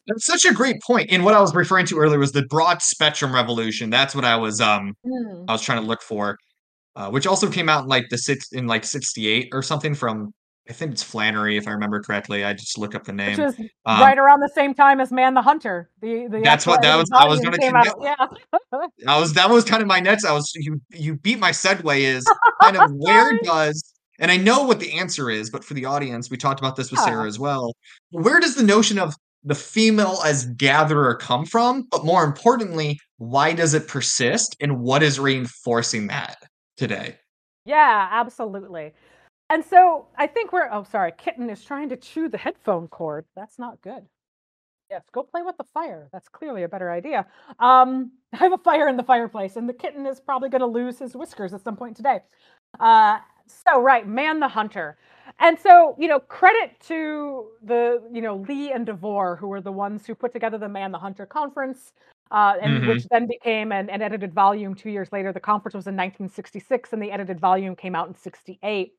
That's such a great point. point, and what I was referring to earlier was the broad spectrum revolution, that's what I was, um, Mm. I was trying to look for, uh, which also came out in, like, the six in, like, '68 or something from I think it's Flannery, if I remember correctly, I just looked up the Which name. was Um right around the same time as Man the Hunter. The the That's what that was I was came out, yeah. I was that was kinda my next I was you you beat my segue is kind of where does and I know what the answer is, but for the audience, we talked about this with Yeah. Sara as well. Where does the notion of the female as gatherer come from? But more importantly, why does it persist, and what is reinforcing that today? Yeah, absolutely. And so, I think we're oh, sorry, kitten is trying to chew the headphone cord, that's not good. Yes, go play with the fire, that's clearly a better idea. Um, I have a fire in the fireplace, and the kitten is probably gonna lose his whiskers at some point today. Uh, so right, Man the Hunter. And so, you know, credit to the, you know, Lee and DeVore, who were the ones who put together the Man the Hunter conference, uh, and Mhm. which then became an an edited volume 2 years later. The conference was in 1966, and the edited volume came out in '68.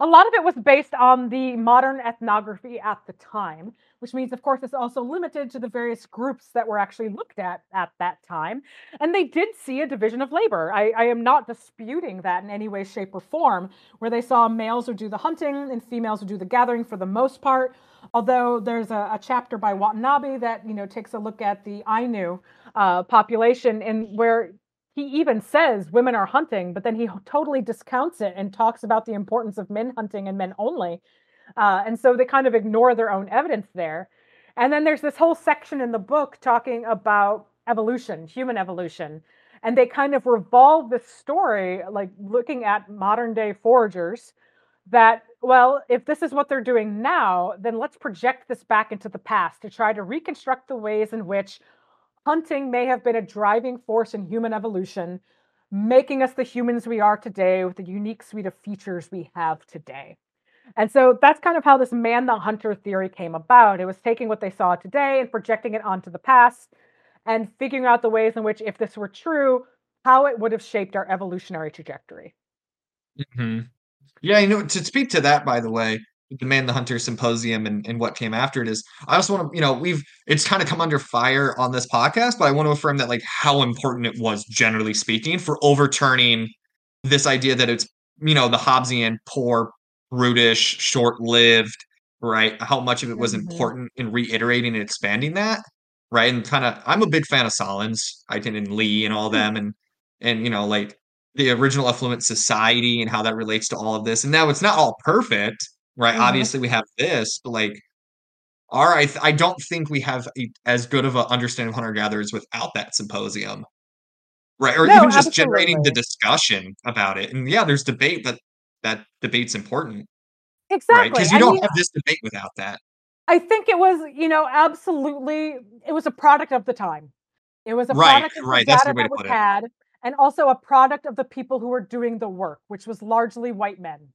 A lot of it was based on the modern ethnography at the time, which means, of course, it's also limited to the various groups that were actually looked at at that time. And they did see a division of labor. I I am not disputing that in any way, shape, or form, where they saw males who do the hunting and females who do the gathering for the most part. Although there's a a chapter by Watanabe that, you know, takes a look at the Ainu, uh, population and where he even says women are hunting, but then he totally discounts it and talks about the importance of men hunting and men only. Uh, and so they kind of ignore their own evidence there. And then there's this whole section in the book talking about evolution, human evolution. And they kind of revolve the story, like, looking at modern day foragers that, well, if this is what they're doing now, then let's project this back into the past to try to reconstruct the ways in which hunting may have been a driving force in human evolution, making us the humans we are today with the unique suite of features we have today. And so that's kind of how this Man the Hunter theory came about. It was taking what they saw today and projecting it onto the past and figuring out the ways in which, if this were true, how it would have shaped our evolutionary trajectory. Mhm. Yeah, you know, to speak to that, by the way, the Man the Hunter Symposium and and what came after it is, I just wanna you know, we've it's kinda come under fire on this podcast, but I want to affirm that, like, how important it was, generally speaking, for overturning this idea that it's, you know, the Hobbesian, poor, brutish, short-lived, right? How much of it was Mhm. important in reiterating and expanding that, right? And kinda I'm a big fan of Sahlins, I and Lee and all Hmm. them, and and, you know, like, the original affluent Society and how that relates to all of this, and now it's not all perfect, right? Mhm. Obviously, we have this, but, like, alright, I don't think we have a as good of a understanding of hunter-gatherers without that symposium. Right, or No, even just generating the discussion about it, and, yeah, there's debate, but that debate's important, Exactly. right? Exactly, 'Cause you I don't mean, have this debate without that. I think it was, you know, absolutely it was a product of the time. It was a Right, product of the right, that's data that was put it. And also a product of the people who were doing the work, which was largely white men.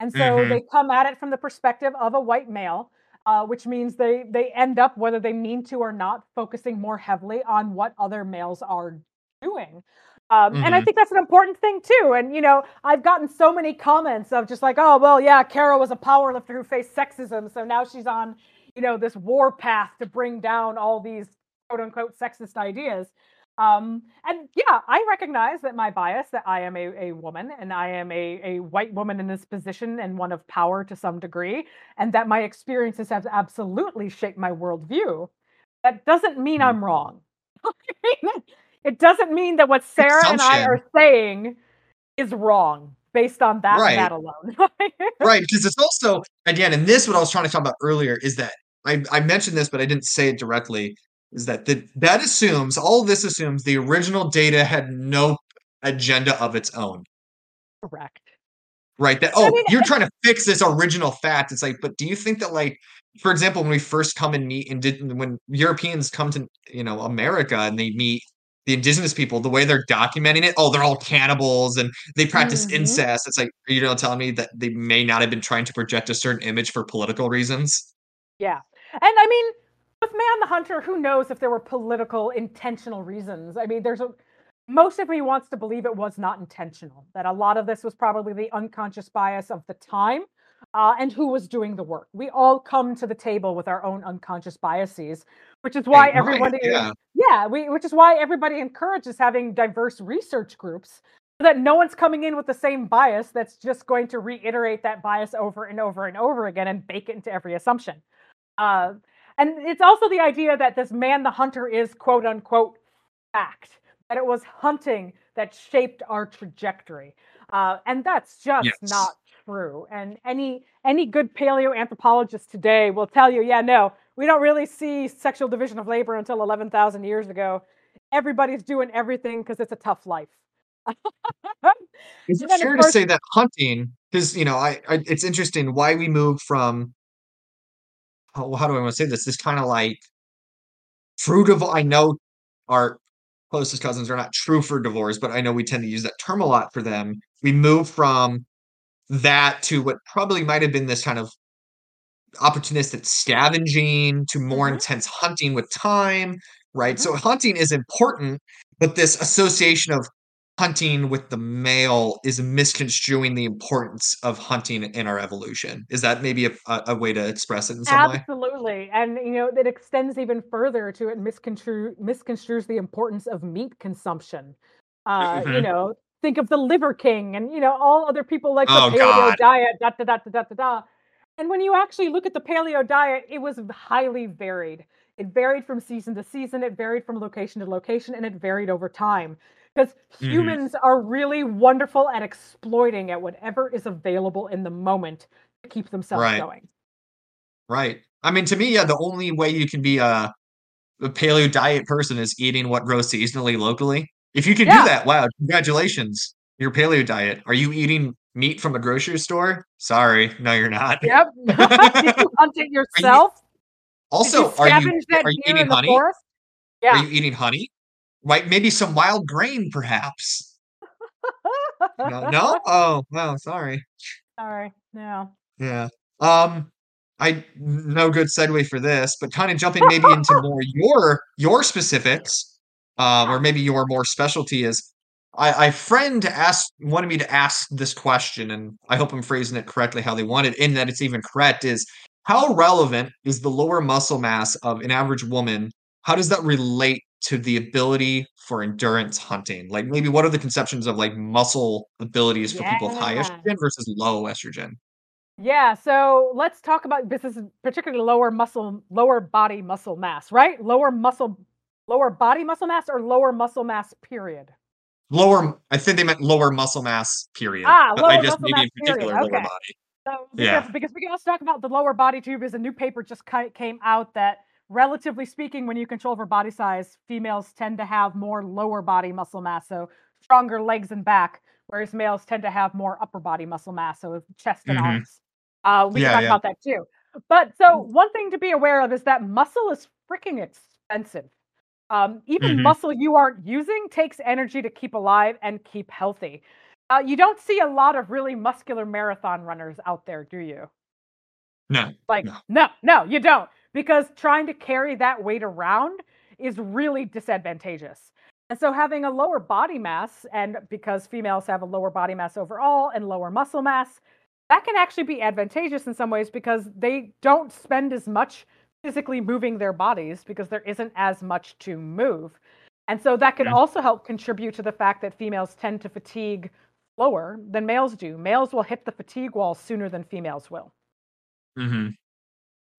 And so they Mhm. come at it from the perspective of a white male, uh, which means they they end up, whether they mean to or not, focusing more heavily on what other males are doing. Um, mm-hmm. And I mm-hmm. think that's an important thing too. And you know, I've gotten so many comments of just like, oh well, yeah, Cara was a powerlifter who faced sexism, so now she's on, you know, this war path to bring down all these quote unquote sexist ideas. Um, and yeah, I recognize that my bias that I am a, a woman and I am a, a white woman in this position and one of power to some degree, and that my experiences have absolutely shaped my worldview. That doesn't mean mm-hmm. I'm wrong. It doesn't mean that what Sara and I are saying is wrong based on that right. that alone. right, because it's also again, and this what I was trying to talk about earlier is that I, I mentioned this, but I didn't say it directly. Is that the, that assumes all this assumes the original data had no agenda of its own. Correct. Right. That oh, I mean, you're trying to fix this original fact. It's like, but do you think that like, for example, when we first come and meet and did when Europeans come to you know America and they meet the indigenous people, the way they're documenting it, oh, they're all cannibals and they practice mm-hmm. incest. It's like, you know, telling me that they may not have been trying to project a certain image for political reasons. Yeah. And I mean, with Man the Hunter, who knows if there were political intentional reasons? I mean, there's a most of me wants to believe it was not intentional, that a lot of this was probably the unconscious bias of the time uh, and who was doing the work. We all come to the table with our own unconscious biases, which is why everybody, yeah. yeah, we, which is why everybody encourages having diverse research groups so that no one's coming in with the same bias that's just going to reiterate that bias over and over and over again and bake it into every assumption. Uh, and it's also the idea that this man, the hunter, is quote unquote fact, that it was hunting that shaped our trajectory. Uh, and that's just yes. not true. And any any good paleoanthropologist today will tell you, yeah, no, we don't really see sexual division of labor until 11,000 years ago. Everybody's doing everything because it's a tough life. Is it fair course, to say that hunting, because you know, I, I, it's interesting why we move from how, how do I want to say this? This kind of like fruitable. I know our closest cousins are not true frugivores, but I know we tend to use that term a lot for them. We move from that to what probably might have been this kind of opportunistic scavenging to more mm-hmm. intense hunting with time, right? Mm-hmm. So hunting is important, but this association of hunting with the male is misconstruing the importance of hunting in our evolution. Is that maybe a, a way to express it in some Absolutely. way? Absolutely. And you know, it extends even further to it misconstrue misconstrues the importance of meat consumption. Uh, mm-hmm. you know, think of the Liver King and you know all other people like oh, the paleo God. diet, da da da da da da da. And when you actually look at the paleo diet, it was highly varied. It varied from season to season, it varied from location to location, and it varied over time. Because mm-hmm. humans are really wonderful at exploiting at whatever is available in the moment to keep themselves right. going. Right. I mean, to me, yeah, the only way you can be a, a paleo diet person is eating what grows seasonally locally. If you can yeah. do that, wow, congratulations. Your paleo diet. Are you eating meat from a grocery store? Sorry, no, you're not. Yep. Did you hunt it yourself? Are you, also, you are you are you eating honey? Yeah. Are you eating honey? Right, maybe some wild grain, perhaps. no, no. Oh, well, sorry. Sorry. No. Yeah. Um, I no good segue for this, but kind of jumping maybe into more your your specifics um, or maybe your more specialty is I, I friend asked wanted me to ask this question, and I hope I'm phrasing it correctly how they wanted, in that it's even correct, is how relevant is the lower muscle mass of an average woman? How does that relate to the ability for endurance hunting? Like maybe what are the conceptions of like muscle abilities for yeah. people with high estrogen versus low estrogen? Yeah, so let's talk about this is particularly lower muscle, lower body muscle mass, right? Lower muscle Lower body muscle mass or lower muscle mass period? Lower, I think they meant lower muscle mass period. Ah, lower I just muscle mass period. Okay. So, because, yeah. because we can also talk about the lower body tube. Is a new paper just came out that relatively speaking, when you control for body size, females tend to have more lower body muscle mass, so stronger legs and back, whereas males tend to have more upper body muscle mass, so chest and mm-hmm. arms. Uh, we yeah, can talk yeah. about that too. But so one thing to be aware of is that muscle is freaking expensive. Um, even mm-hmm. muscle you aren't using takes energy to keep alive and keep healthy. Uh, you don't see a lot of really muscular marathon runners out there, do you? No. Like, no, no, no you don't. Because trying to carry that weight around is really disadvantageous. And so having a lower body mass, and because females have a lower body mass overall and lower muscle mass, that can actually be advantageous in some ways because they don't spend as much physically moving their bodies because there isn't as much to move. And so that could also help contribute to the fact that females tend to fatigue slower than males do. Males will hit the fatigue wall sooner than females will. Mm-hmm.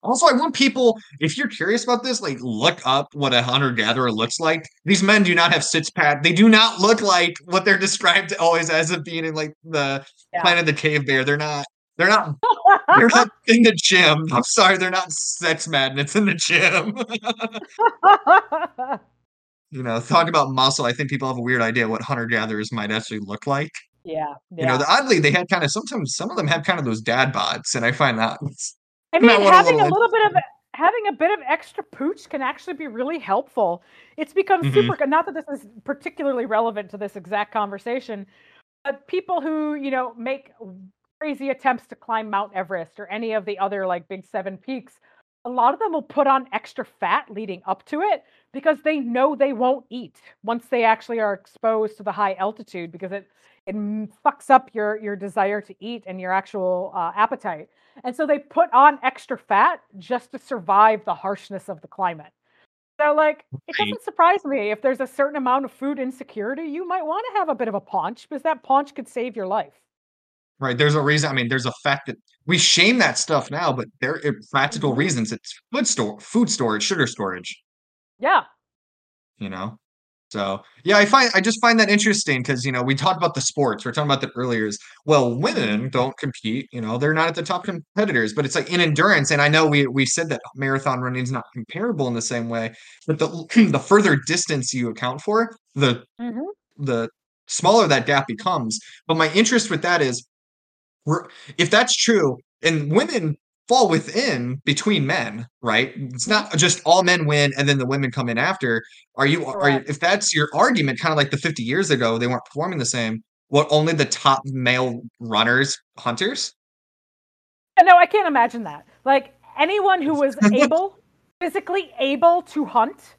Also, I want people, if you're curious about this, like look up what a hunter gatherer looks like. These men do not have six pack. They do not look like what they're described always as of being in like the yeah. Planet of the Cave Bear. They're not. They're not. they're not in the gym. I'm sorry, they're not sex magnets in the gym. you know, talking about muscle, I think people have a weird idea what hunter gatherers might actually look like. Yeah, yeah. You know, the, oddly, they had kind of sometimes some of them have kind of those dad bods, and I find that I mean, having a little, bit of having a bit of extra pooch can actually be really helpful. It's become mm-hmm. super. Not that this is particularly relevant to this exact conversation, but people who you know make crazy attempts to climb Mount Everest or any of the other like big seven peaks, a lot of them will put on extra fat leading up to it because they know they won't eat once they actually are exposed to the high altitude because it it fucks up your your desire to eat and your actual uh, appetite. And so they put on extra fat just to survive the harshness of the climate. So, like, it doesn't surprise me if there's a certain amount of food insecurity, you might want to have a bit of a paunch because that paunch could save your life. Right. There's a reason. I mean, there's a fact that we shame that stuff now, but there are practical mm-hmm. reasons. It's food store, food storage, sugar storage. Yeah. You know, so yeah, I find I just find that interesting because you know we talked about the sports. We are talking about that earlier. Is well, women don't compete. You know, they're not at the top competitors. But it's like in endurance, and I know we we said that marathon running is not comparable in the same way. But the the further distance you account for, the mm-hmm. the smaller that gap becomes. But my interest with that is, if that's true, and women fall within between men, right? It's not mm-hmm. just all men win and then the women come in after. Are you are you, if that's your argument, kind of like the 50 years ago, they weren't performing the same. What only the top male runners, hunters? No, I can't imagine that. Like anyone who was able, physically able to hunt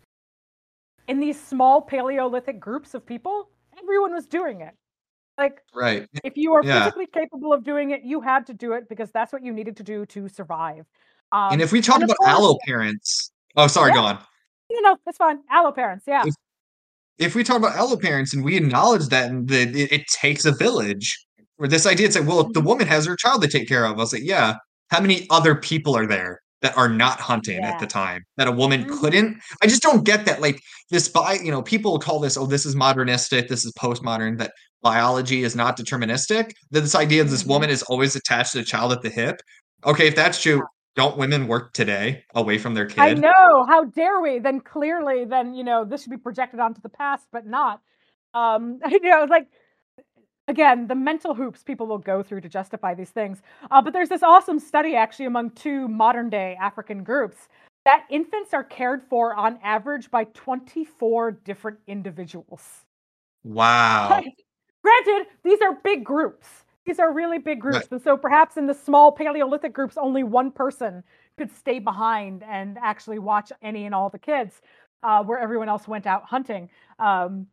in these small Paleolithic groups of people, everyone was doing it. Like, right. If you are yeah. physically capable of doing it, you had to do it because that's what you needed to do to survive. Um, and if we talk about allo parents, oh, sorry, yeah. go on. You know, that's fine. Allo parents, yeah. If, if, we talk about allo parents and we acknowledge that and that it, it, takes a village, or this idea, it's like, well, if the mm-hmm. woman has her child to take care of, I'll say, yeah. How many other people are there? that are not hunting yeah. at the time that a woman mm-hmm. couldn't i just don't get that like this by you know people call this oh this is modernistic this is postmodern that biology is not deterministic that this idea of this mm-hmm. woman is always attached to the child at the hip. Okay if that's true don't women work today away from their kid? i know how dare we? Then clearly then you know this should be projected onto the past but not. Um you know like again the mental hoops people will go through to justify these things. Uh, but there's this awesome study actually among two modern day african groups that infants are cared for on average by 24 different individuals. Wow granted these are big groups these are really big groups right. and so perhaps in the small paleolithic groups only one person could stay behind and actually watch any and all the kids uh, where everyone else went out hunting um,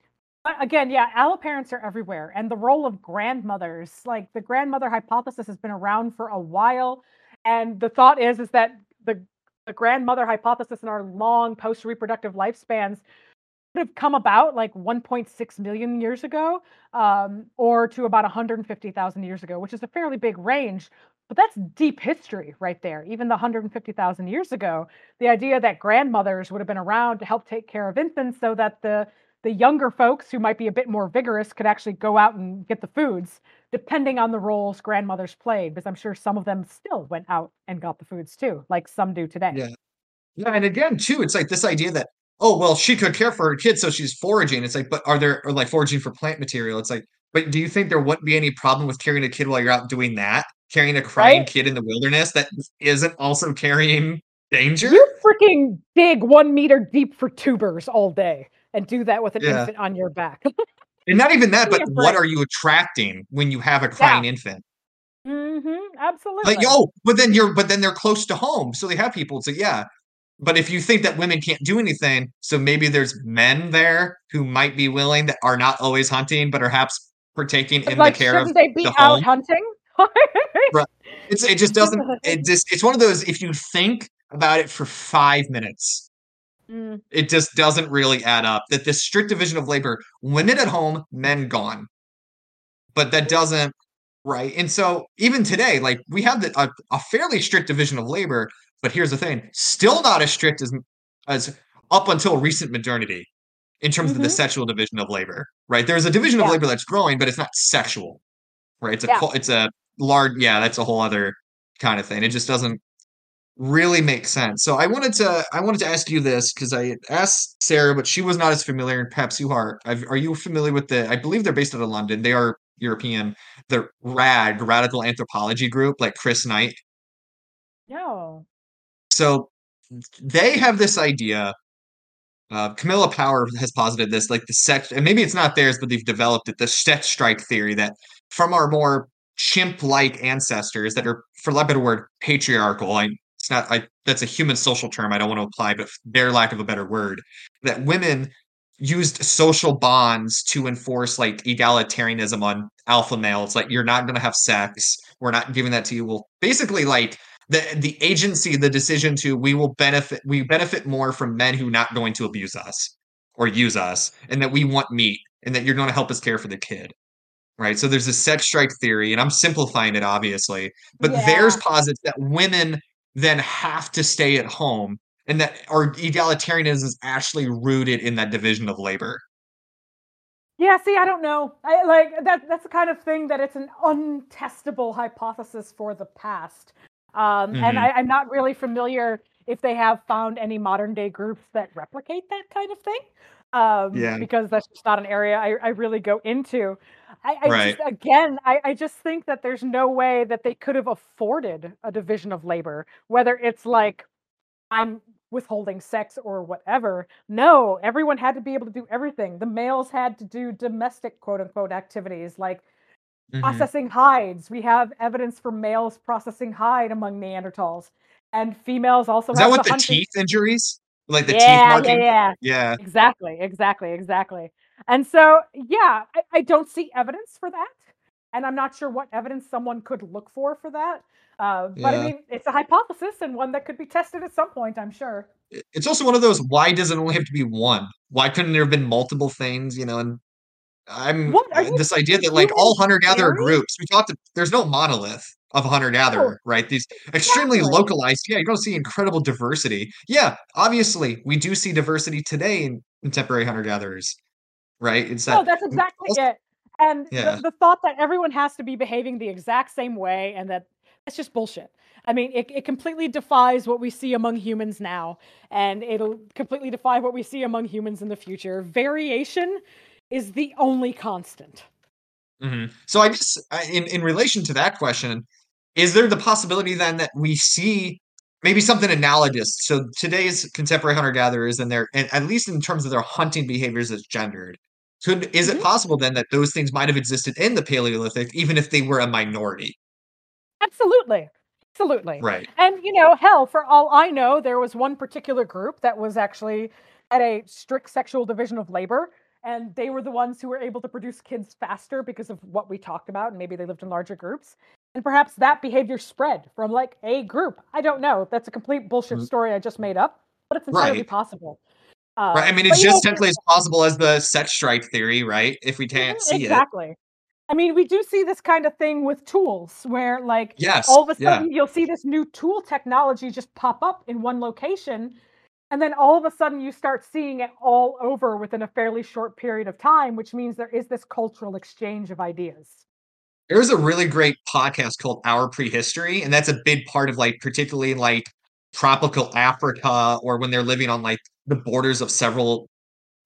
again, yeah, allo parents are everywhere. And the role of grandmothers, like the grandmother hypothesis has been around for a while. And the thought is is that the the grandmother hypothesis in our long post reproductive lifespans could have come about like 1.6 million years ago um, or to about 150,000 years ago, which is a fairly big range. But that's deep history right there. Even the 150,000 years ago, the idea that grandmothers would have been around to help take care of infants so that the the younger folks who might be a bit more vigorous could actually go out and get the foods, depending on the roles grandmothers played, because I'm sure some of them still went out and got the foods too, like some do today. Yeah. Yeah. And again, too, it's like this idea that, oh, well, she could care for her kids, so she's foraging. It's like, but are there, or like foraging for plant material? It's like, but do you think there wouldn't be any problem with carrying a kid while you're out doing that? Carrying a crying right? kid in the wilderness that isn't also carrying danger? You freaking dig one meter deep for tubers all day and do that with an yeah. infant on your back. and not even that, but what are you attracting when you have a crying yeah. infant? Mm-hmm, absolutely. Like, yo, but then you're, but then they're close to home, so they have people. So yeah, but if you think that women can't do anything, so maybe there's men there who might be willing that are not always hunting, but perhaps partaking in like, the care of they be the out home. hunting? Right. It's it just doesn't it just it's one of those if you think about it for five minutes, Mm, it just doesn't really add up. That this strict division of labor, women at home, men gone. But that doesn't right. And so even today, like we have the, a, a fairly strict division of labor, but here's the thing, still not as strict as as up until recent modernity in terms of the mhm. sexual division of labor, right? There's a division of labor that's growing, but it's not sexual, right? It's a Yeah. it's a large yeah, that's a whole other kind of thing. It just doesn't really make sense. So I wanted to I wanted to ask you this because I asked Sara, but she was not as familiar, and perhaps you are. I've, are you familiar with the? I believe they're based out of London. They are European. The RAD Radical Anthropology Group, like Chris Knight. No. So they have this idea. Uh, Camilla Power has posited this, like the sex, and maybe it's not theirs, but they've developed it. The sex strike theory that from our more chimp-like ancestors that are, for lack of a better word, patriarchal. I, it's not. I that's a human social term. I don't want to apply, but their lack of a better word, that women used social bonds to enforce like egalitarianism on alpha males. Like you're not going to have sex. We're not giving that to you. Well, basically, like the the agency, the decision to we will benefit we benefit more from men who are not going to abuse us or use us, and that we want meat, and that you're going to help us care for the kid. Right. So there's a sex strike theory, and I'm simplifying it obviously, but theirs Yeah. posits that women then have to stay at home and that our egalitarianism is actually rooted in that division of labor. Yeah, see, I don't know. I like that that's the kind of thing that it's an untestable hypothesis for the past. Um, and Mhm. I, I'm not really familiar if they have found any modern day groups that replicate that kind of thing. Um, Yeah. because that's just not an area I, I really go into. I, I Right. just again I, I just think that there's no way that they could have afforded a division of labor, whether it's like I'm withholding sex or whatever. No, everyone had to be able to do everything. The males had to do domestic quote unquote activities like Mhm. processing hides. We have evidence for males processing hide among Neanderthals. And females also Is that what the teeth injuries? Like the teeth Yeah, yeah, marking? yeah. Yeah. Exactly, exactly, exactly. And so, yeah, I, I don't see evidence for that. And I'm not sure what evidence someone could look for for that. Uh, but I mean, it's a hypothesis and one that could be tested at some point, I'm sure. It's also one of those why does it only have to be one? Why couldn't there have been multiple things, you know, and I'm What uh, this idea that like all hunter-gatherer groups, we talked there's no monolith of hunter-gatherer, right? These extremely exactly. localized, yeah, you're gonna see incredible diversity. Yeah, obviously, we do see diversity today in contemporary hunter-gatherers, right? It's No, that's exactly also it. And the, the thought that everyone has to be behaving the exact same way and that that's just bullshit. I mean, it, it completely defies what we see among humans now, and it'll completely defy what we see among humans in the future. Variation is the only constant. Mhm. So I guess uh, in in relation to that question, is there the possibility then that we see maybe something analogous? So today's contemporary hunter-gatherers and their and at least in terms of their hunting behaviors as gendered. Could is it Mhm. possible then that those things might have existed in the Paleolithic even if they were a minority? Absolutely. Absolutely. Right. And, you know, hell, for all I know, there was one particular group that was actually at a strict sexual division of labor. And they were the ones who were able to produce kids faster because of what we talked about. And maybe they lived in larger groups. And perhaps that behavior spread from like a group. I don't know. That's a complete bullshit Mm. story I just made up, but it's entirely Right. possible. Right. I Um, mean, it's know, just for- technically as possible as the sex strike theory, right? If we can't Mhm, see it. exactly. I mean, we do see this kind of thing with tools where, like, Yes. all of a Yeah. sudden you'll see this new tool technology just pop up in one location. And then all of a sudden you start seeing it all over within a fairly short period of time, which means there is this cultural exchange of ideas. There's a really great podcast called Our Prehistory, and that's a big part of like particularly like tropical Africa or when they're living on like the borders of several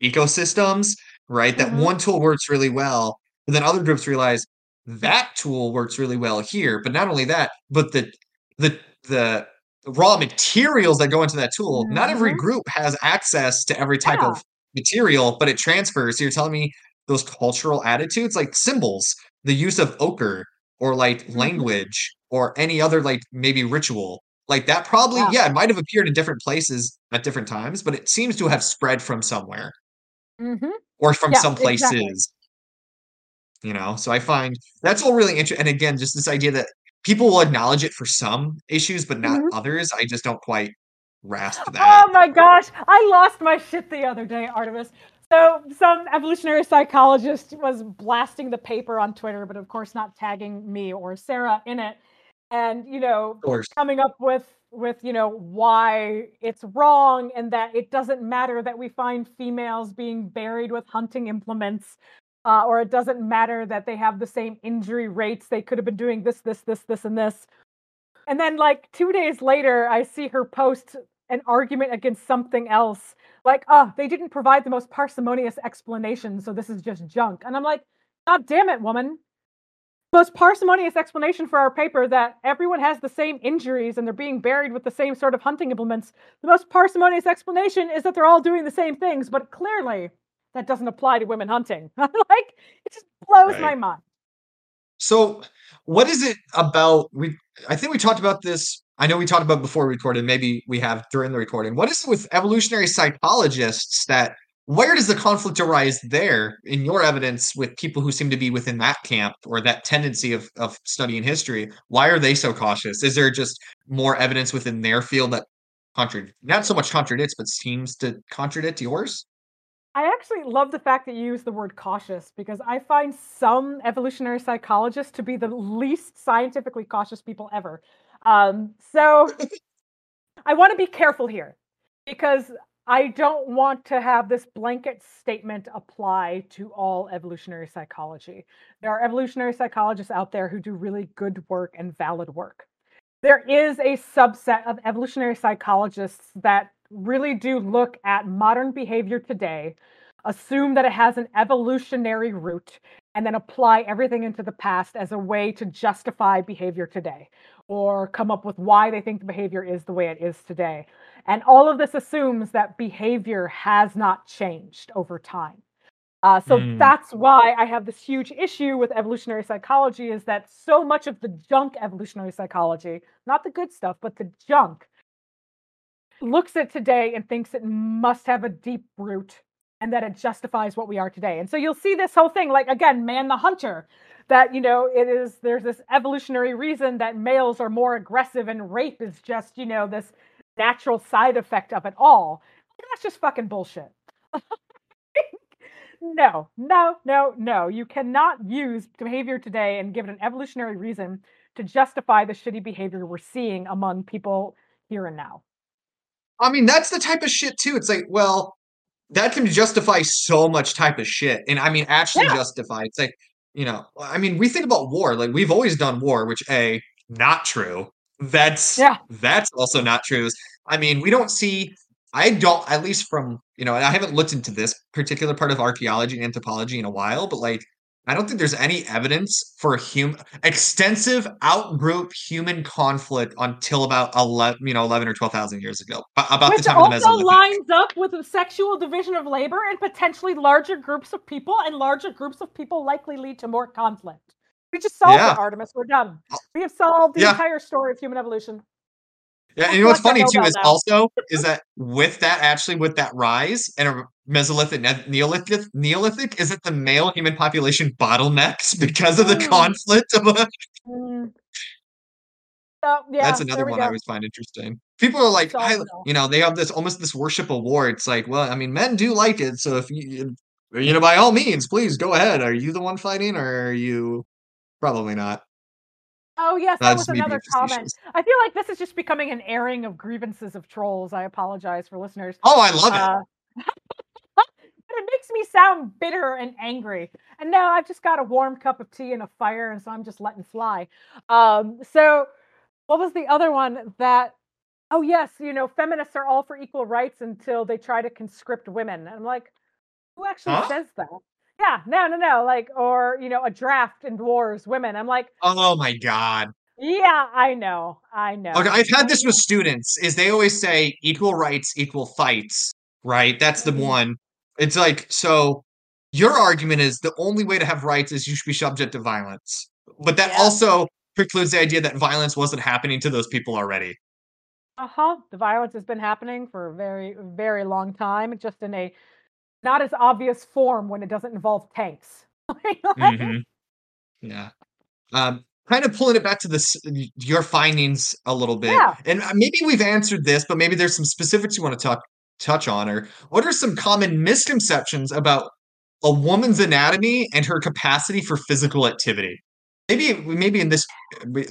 ecosystems, right? That Mhm. one tool works really well, but then other groups realize that tool works really well here. But not only that, but the the the raw materials that go into that tool, not every Mhm. group has access to every type Yeah. of material, but it transfers. So you're telling me those cultural attitudes, like symbols, the use of ochre or like Mhm. language or any other like maybe ritual Like that probably, Yeah. yeah, it might have appeared in different places at different times, but it seems to have spread from somewhere Mhm. or from Yeah, some exactly. places. You know, so I find that's all really interesting. And again, just this idea that people will acknowledge it for some issues, but not Mhm. others. I just don't quite grasp that. Oh my gosh, I lost my shit the other day, Artemis. So some evolutionary psychologist was blasting the paper on Twitter, but of course not tagging me or Sara in it. And you know, coming up with with you know why it's wrong and that it doesn't matter that we find females being buried with hunting implements uh, or it doesn't matter that they have the same injury rates they could have been doing this this this this and this. And then like 2 days later I see her post an argument against something else like oh they didn't provide the most parsimonious explanation so this is just junk. And I'm like god damn it woman. Most parsimonious explanation for our paper that everyone has the same injuries and they're being buried with the same sort of hunting implements. The most parsimonious explanation is that they're all doing the same things, but clearly that doesn't apply to women hunting. like it just blows my mind. So, what is it about we I think we talked about this. I know we talked about before we recorded, maybe we have during the recording. What is it with evolutionary psychologists that where does the conflict arise there in your evidence with people who seem to be within that camp or that tendency of of studying history? Why are they so cautious? Is there just more evidence within their field that contra not so much contradicts, but seems to contradict yours? I actually love the fact that you use the word cautious because I find some evolutionary psychologists to be the least scientifically cautious people ever. Um, so I want to be careful here because I don't want to have this blanket statement apply to all evolutionary psychology. There are evolutionary psychologists out there who do really good work and valid work. There is a subset of evolutionary psychologists that really do look at modern behavior today, assume that it has an evolutionary root, and then apply everything into the past as a way to justify behavior today or come up with why they think the behavior is the way it is today. And all of this assumes that behavior has not changed over time. Uh, so Mm. that's why I have this huge issue with evolutionary psychology is that so much of the junk evolutionary psychology, not the good stuff, but the junk, looks at today and thinks it must have a deep root and that it justifies what we are today. And so you'll see this whole thing like again, man the hunter, that you know, it is there's this evolutionary reason that males are more aggressive and rape is just, you know, this natural side effect of it all. That's just fucking bullshit. no, no, no, no. You cannot use behavior today and give it an evolutionary reason to justify the shitty behavior we're seeing among people here and now. I mean, that's the type of shit too. It's like, well, that can justify so much type of shit. And I mean, actually Yeah. justify. It's like, you know, I mean, we think about war, like we've always done war, which A, not true. That's Yeah. that's also not true. I mean, we don't see I don't at least from, you know, I haven't looked into this particular part of archaeology and anthropology in a while, but like I don't think there's any evidence for hum extensive outgroup human conflict until about 11, you know, 11 or 12,000 years ago. About the Which time of the also Mesolithic. lines up with the sexual division of labor and potentially larger groups of people, and larger groups of people likely lead to more conflict. We just solved Yeah. it, Artemis. We're done. Oh. We have solved the Yeah. entire story of human evolution. Yeah, and you know what's funny too is now. also is that with that actually with that rise and a Mesolithic ne- Neolithic Neolithic is that the male human population bottlenecks because of the Mm. conflict of a Mm. So, yeah, That's another one I always find interesting. People are like, I, you know, they have this almost this worship award. It's like, well, I mean, men do like it, so if you, you know, by all means, please go ahead. Are you the one fighting, or are you probably not? Oh yes, that was another comment. I feel like this is just becoming an airing of grievances of trolls. I apologize for listeners. Oh, I love it. Uh, but it makes me sound bitter and angry. And now I've just got a warm cup of tea and a fire, and so I'm just letting fly. Um, so what was the other one that? Oh yes, you know, feminists are all for equal rights until they try to conscript women. And I'm like, who actually Huh? says that? Yeah, no, no, no. Like, or you know, a draft in wars, women. I'm like, Oh my god. yeah, I know, I know. Okay, I've had this with students. Is they always say equal rights, equal fights, right? That's the Mhm. one. It's like so. Your argument is the only way to have rights is you should be subject to violence, but that Yeah. also precludes the idea that violence wasn't happening to those people already. Uh-huh. The violence has been happening for a very, very long time, just in a not as obvious form when it doesn't involve tanks. Mhm. Yeah. Um, kind of pulling it back to this your findings a little bit, Yeah. and, uh, maybe we've answered this, but maybe there's some specifics you wanna talk touch on, or what are some common misconceptions about a woman's anatomy and her capacity for physical activity? Maybe maybe in this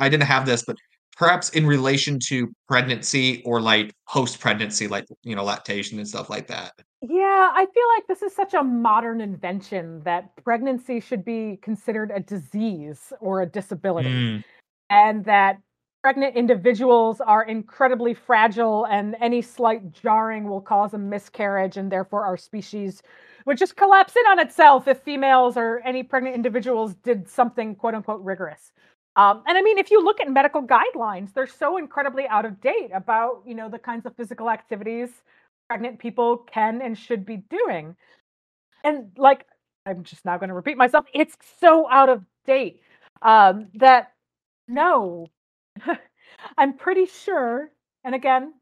I didn't have this, but perhaps in relation to pregnancy or, like, post-pregnancy, like, you know, lactation and stuff like that. Yeah, I feel like this is such a modern invention that pregnancy should be considered a disease or a disability, Mm. and that pregnant individuals are incredibly fragile, and any slight jarring will cause a miscarriage, and therefore our species would just collapse in on itself if females or any pregnant individuals did something quote unquote rigorous. Um, and I mean, if you look at medical guidelines, they're so incredibly out of date about, you know, the kinds of physical activities pregnant people can and should be doing. And like, I'm just now going to repeat myself, it's so out of date um, that no, I'm pretty sure, and again,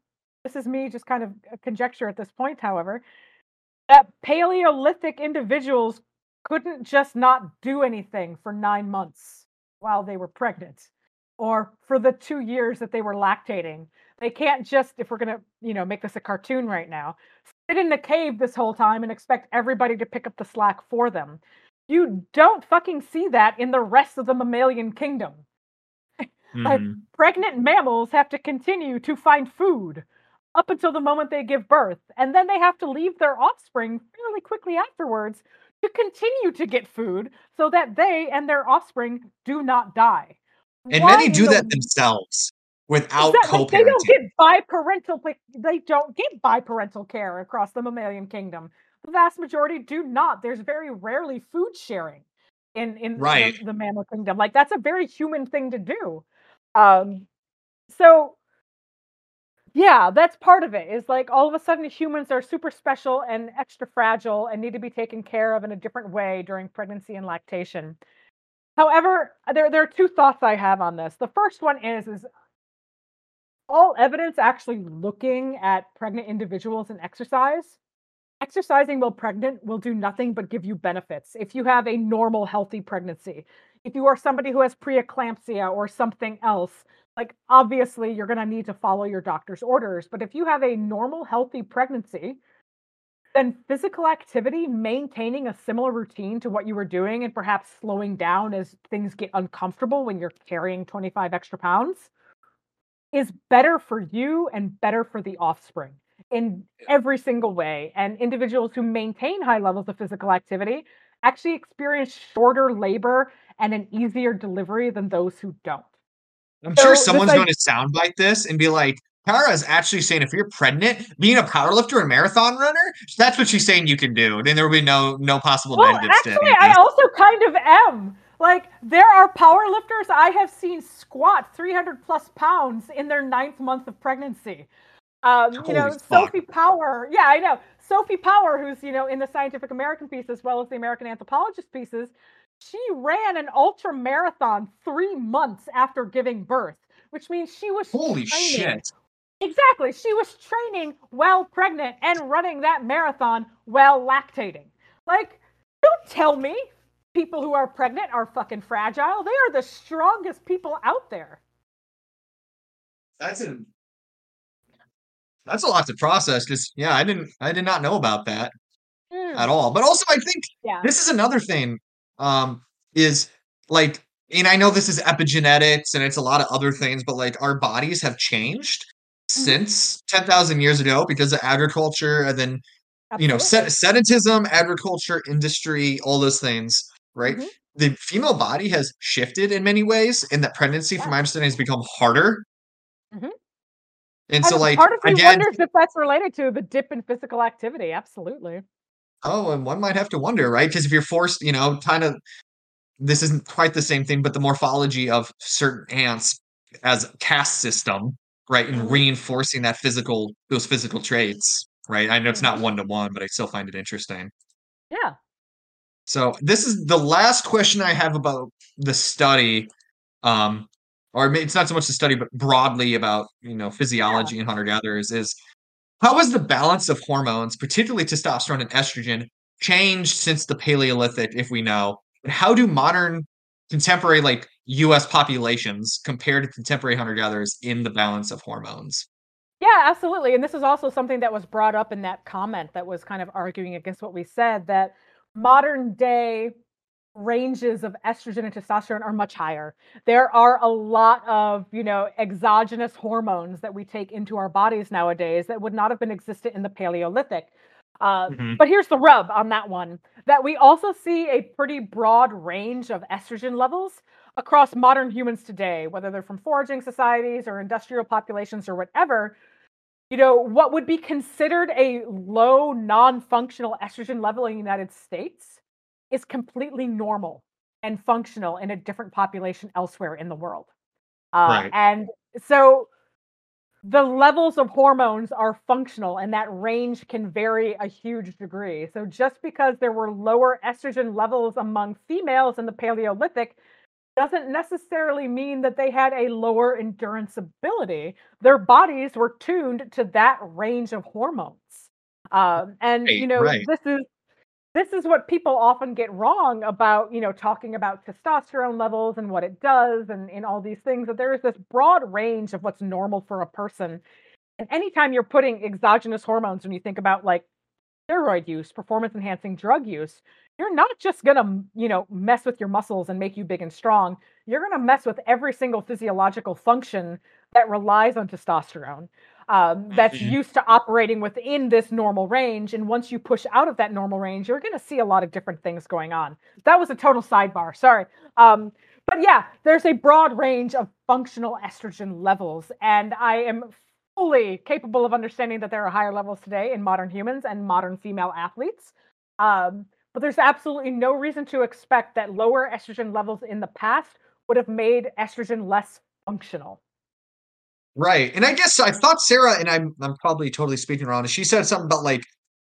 this is me just kind of a conjecture at this point, however, that Paleolithic individuals couldn't just not do anything for 9 months while they were pregnant or for the 2 years that they were lactating. They can't just if we're gonna, you know, make this a cartoon right now, sit in the cave this whole time and expect everybody to pick up the slack for them. You don't fucking see that in the rest of the mammalian kingdom. Like, Mhm. pregnant mammals have to continue to find food up until the moment they give birth, and then they have to leave their offspring fairly quickly afterwards to continue to get food so that they and their offspring do not die. And Why many do that themselves without Exact like, they don't get biparental they don't get biparental care across the mammalian kingdom. The vast majority do not. There's very rarely food sharing in in Right. the the mammal kingdom. Like, that's a very human thing to do. Um, so yeah, that's part of it, is like all of a sudden humans are super special and extra fragile and need to be taken care of in a different way during pregnancy and lactation. However, there there are 2 thoughts I have on this. The first one is is all evidence actually looking at pregnant individuals and exercise, exercising while pregnant will do nothing but give you benefits if you have a normal healthy pregnancy. If you are somebody who has preeclampsia or something else, like, obviously, you're gonna need to follow your doctor's orders, but if you have a normal healthy pregnancy, then physical activity, maintaining a similar routine to what you were doing and perhaps slowing down as things get uncomfortable when you're carrying 25 extra pounds is better for you and better for the offspring in every single way, and individuals who maintain high levels of physical activity actually experience shorter labor and an easier delivery than those who don't. I'm So, sure someone's i gonna soundbite this and be like, "Cara's actually saying if you're pregnant, being a power lifter and marathon runner, that's what she's saying you can do, then there will be no no possible Well, to actually, I also kind of am. Like, there are power lifters I have seen squat 300 plus pounds in their ninth month of pregnancy. Um, you know, fuck. Sophie Power yeah, I know. Sophie Power, who's, you know, in the Scientific American piece as well as the American Anthropologist pieces, she ran an ultra marathon 3 months after giving birth, which means she was Holy training shit. Exactly, she was training while pregnant and running that marathon while lactating. Like, don't tell me people who are pregnant are fucking fragile. They are the strongest people out there. That's a that's a lot to process because yeah, I didn't I did not know about that at Mm. all, but also I think Yeah. this is another thing, um, is, like and I know this is epigenetics and it's a lot of other things, but, like, our bodies have changed Mhm. since 10,000 years ago because of agriculture and then, you know, sed sedentism, agriculture, industry, all those things, right? Mhm. The female body has shifted in many ways, and that pregnancy, from my understanding, has become harder. Mhm. And so, like, part of me again wonders if that's related to the dip in physical activity, absolutely. Oh, and one might have to wonder, right? Because if you're forced, you know, kind of this isn't quite the same thing, but the morphology of certain ants as a caste system, right, and Mhm. reinforcing that physical those physical traits, right? I know it's not one to one, but I still find it interesting. Yeah. So, this is the last question I have about the study, um, or it's not so much the study, but broadly about you know physiology yeah. and hunter gatherers is how has the balance of hormones, particularly testosterone and estrogen, changed since the Paleolithic, if we know? And how do modern contemporary like US populations compared to contemporary hunter gatherers in the balance of hormones? Yeah, absolutely. And this is also something that was brought up in that comment that was kind of arguing against what we said that modern day ranges of estrogen and testosterone are much higher. There are a lot of, you know, exogenous hormones that we take into our bodies nowadays that would not have been existent in the Paleolithic. Uh, mm-hmm. But here's the rub on that one that we also see a pretty broad range of estrogen levels across modern humans today, whether they're from foraging societies or industrial populations or whatever. You know, what would be considered a low non functional estrogen level in the United States is completely normal and functional in a different population elsewhere in the world. Uh, right. And so the levels of hormones are functional and that range can vary a huge degree. So just because there were lower estrogen levels among females in the Paleolithic doesn't necessarily mean that they had a lower endurance ability. Their bodies were tuned to that range of hormones. Um, and right, you know, right. this is this is what people often get wrong about you know talking about testosterone levels and what it does and, and all these things that there is this broad range of what's normal for a person. And anytime you're putting exogenous hormones when you think about like steroid use performance enhancing drug use you're not just going to you know mess with your muscles and make you big and strong. You're going to mess with every single physiological function that relies on testosterone um, that's mm-hmm. used to operating within this normal range. And once you push out of that normal range, you're going to see a lot of different things going on. That was a total sidebar. Sorry. Um, but yeah, there's a broad range of functional estrogen levels. And I am fully capable of understanding that there are higher levels today in modern humans and modern female athletes. Um, but there's absolutely no reason to expect that lower estrogen levels in the past would have made estrogen less functional. Right. And I guess I thought Sara, and I'm I'm probably totally speaking wrong, she said something about like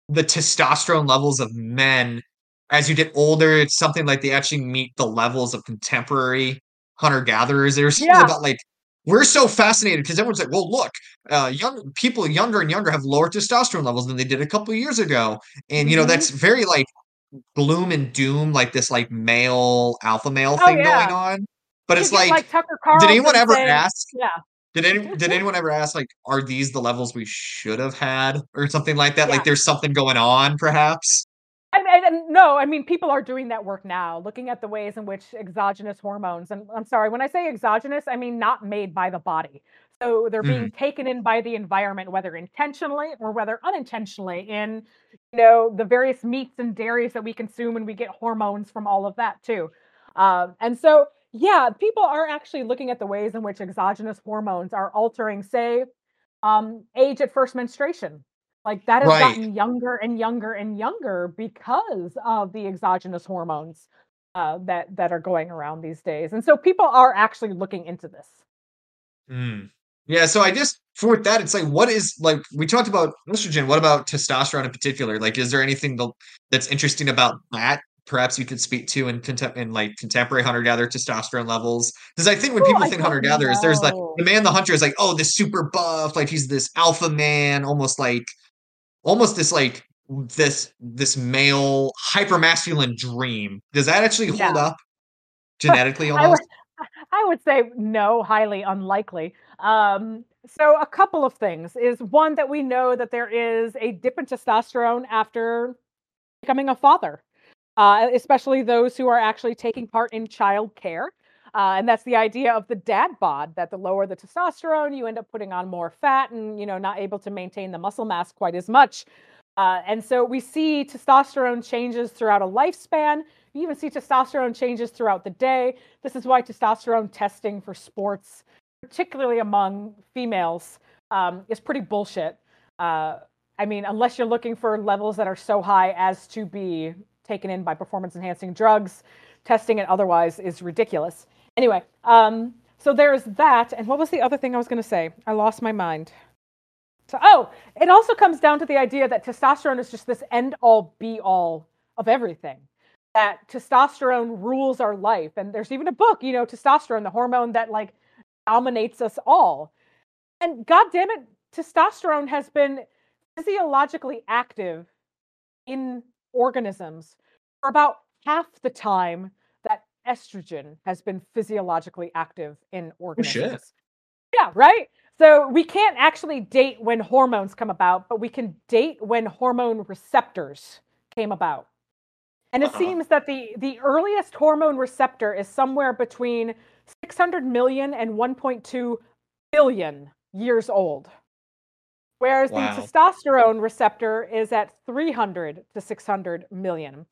the testosterone levels of men as you get older, it's something like they actually meet the levels of contemporary hunter gatherers. There's something yeah. about like we're so fascinated because everyone's like, well, look, uh, young people younger and younger have lower testosterone levels than they did a couple years ago. And you know, mm-hmm. that's very like gloom and doom, like this like male alpha male oh, thing yeah. going on. But it's like, like Tucker Carlson did anyone ever ask? Yeah. Did any did anyone ever ask like, are these the levels we should have had, or something like that? Yeah. Like, there's something going on, perhaps. And, and, and, no, I mean people are doing that work now, looking at the ways in which exogenous hormones, and I'm sorry, when I say exogenous, I mean not made by the body. So they're being mm. taken in by the environment, whether intentionally or whether unintentionally, in you know the various meats and dairies that we consume, and we get hormones from all of that too. Um, and so yeah, people are actually looking at the ways in which exogenous hormones are altering, say, um, age at first menstruation. Like that has right. gotten younger and younger and younger because of the exogenous hormones uh, that that are going around these days. And so people are actually looking into this. Mm. Yeah, so I just for that, it's like, what is like we talked about estrogen. What about testosterone in particular? Like, is there anything that's interesting about that perhaps you could speak to in, contem- in like contemporary hunter gatherer testosterone levels? Because i think when people think hunter gatherers there's like the man the hunter is like oh this super buff like he's this alpha man almost like almost this like this this male hyper masculine dream. Does that actually hold yeah. up genetically almost I would, I would say no highly unlikely. Um so a couple of things is one that we know that there is a dip in testosterone after becoming a father uh, especially those who are actually taking part in child care. Uh, and that's the idea of the dad bod that the lower the testosterone, you end up putting on more fat and, you know, not able to maintain the muscle mass quite as much. Uh, and so we see testosterone changes throughout a lifespan. You even see testosterone changes throughout the day. This is why testosterone testing for sports, particularly among females, um, is pretty bullshit. Uh, I mean, unless you're looking for levels that are so high as to be taken in by performance enhancing drugs. Testing it otherwise is ridiculous. Anyway, um, so there's that. And what was the other thing I was going to say? I lost my mind. So, oh, it also comes down to the idea that testosterone is just this end all be all of everything. That testosterone rules our life. And there's even a book, you know, testosterone, the hormone that like dominates us all. And god damn it, testosterone has been physiologically active in organisms for about half the time that estrogen has been physiologically active in organisms. Oh shit. organisms. Yeah, right? So we can't actually date when hormones come about, but we can date when hormone receptors came about. And it Uh-uh. seems that the the earliest hormone receptor is somewhere between 600 million and 1.2 billion years old. Whereas Wow. the testosterone receptor is at 300 to 600 million.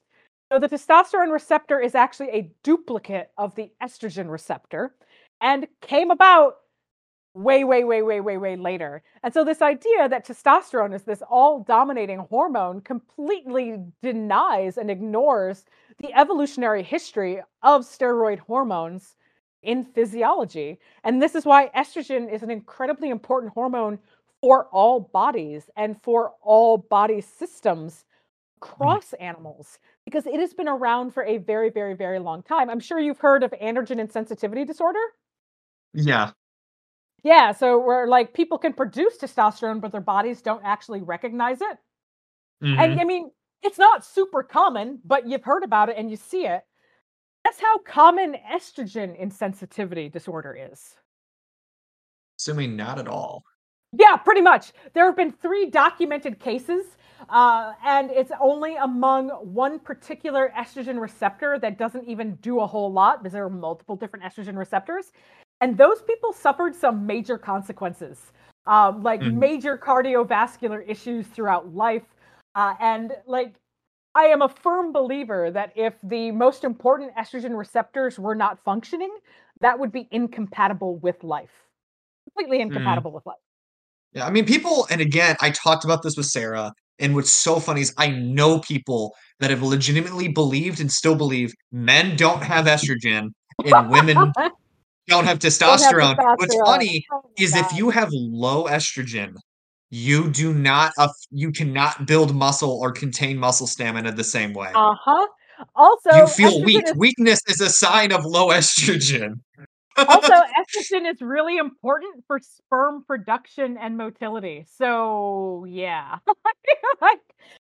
So the testosterone receptor is actually a duplicate of the estrogen receptor and came about way, way, way, way, way, way later. And so this idea that testosterone is this all dominating hormone completely denies and ignores the evolutionary history of steroid hormones in physiology. And this is why estrogen is an incredibly important hormone for all bodies and for all body systems across animals because it has been around for a very, very, very long time. I'm sure you've heard of androgen insensitivity disorder. Yeah. Yeah, so where like people can produce testosterone, but their bodies don't actually recognize it. Mhm. And I mean, it's not super common, but you've heard about it and you see it. That's how common estrogen insensitivity disorder is. Assuming not at all. Yeah, pretty much. There have been three documented cases, uh, and it's only among one particular estrogen receptor that doesn't even do a whole lot because there are multiple different estrogen receptors. And those people suffered some major consequences, um, like Mhm. major cardiovascular issues throughout life. Uh, and like, I am a firm believer that if the most important estrogen receptors were not functioning, that would be incompatible with life. Completely incompatible with life. Yeah, I mean, people, and again, I talked about this with Sara, and what's so funny is I know people that have legitimately believed and still believe men don't have estrogen and women don't have Don't have testosterone. What's funny Oh is if you have low estrogen, you do not, aff- you cannot build muscle or contain muscle stamina the same way. Uh-huh. Also, you feel weak. is- Weakness is a sign of low estrogen. Also, estrogen is really important for sperm production and motility. So, yeah. like,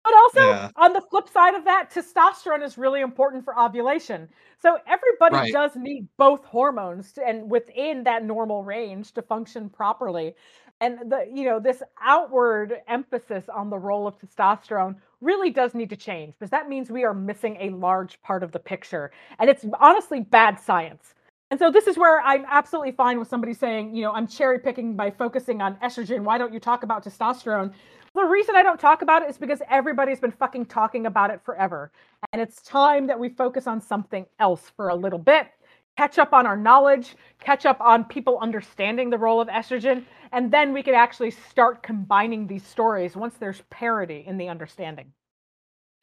but also, Yeah. on the flip side of that, testosterone is really important for ovulation. So, everybody Right. does need both hormones to, and within that normal range to function properly. And the you know, this outward emphasis on the role of testosterone really does need to change because that means we are missing a large part of the picture. And it's honestly bad science. And so this is where I'm absolutely fine with somebody saying, you know, I'm cherry picking by focusing on estrogen. Why don't you talk about testosterone? The reason I don't talk about it is because everybody's been fucking talking about it forever. And it's time that we focus on something else for a little bit, catch up on our knowledge, catch up on people understanding the role of estrogen, and then we can actually start combining these stories once there's parity in the understanding.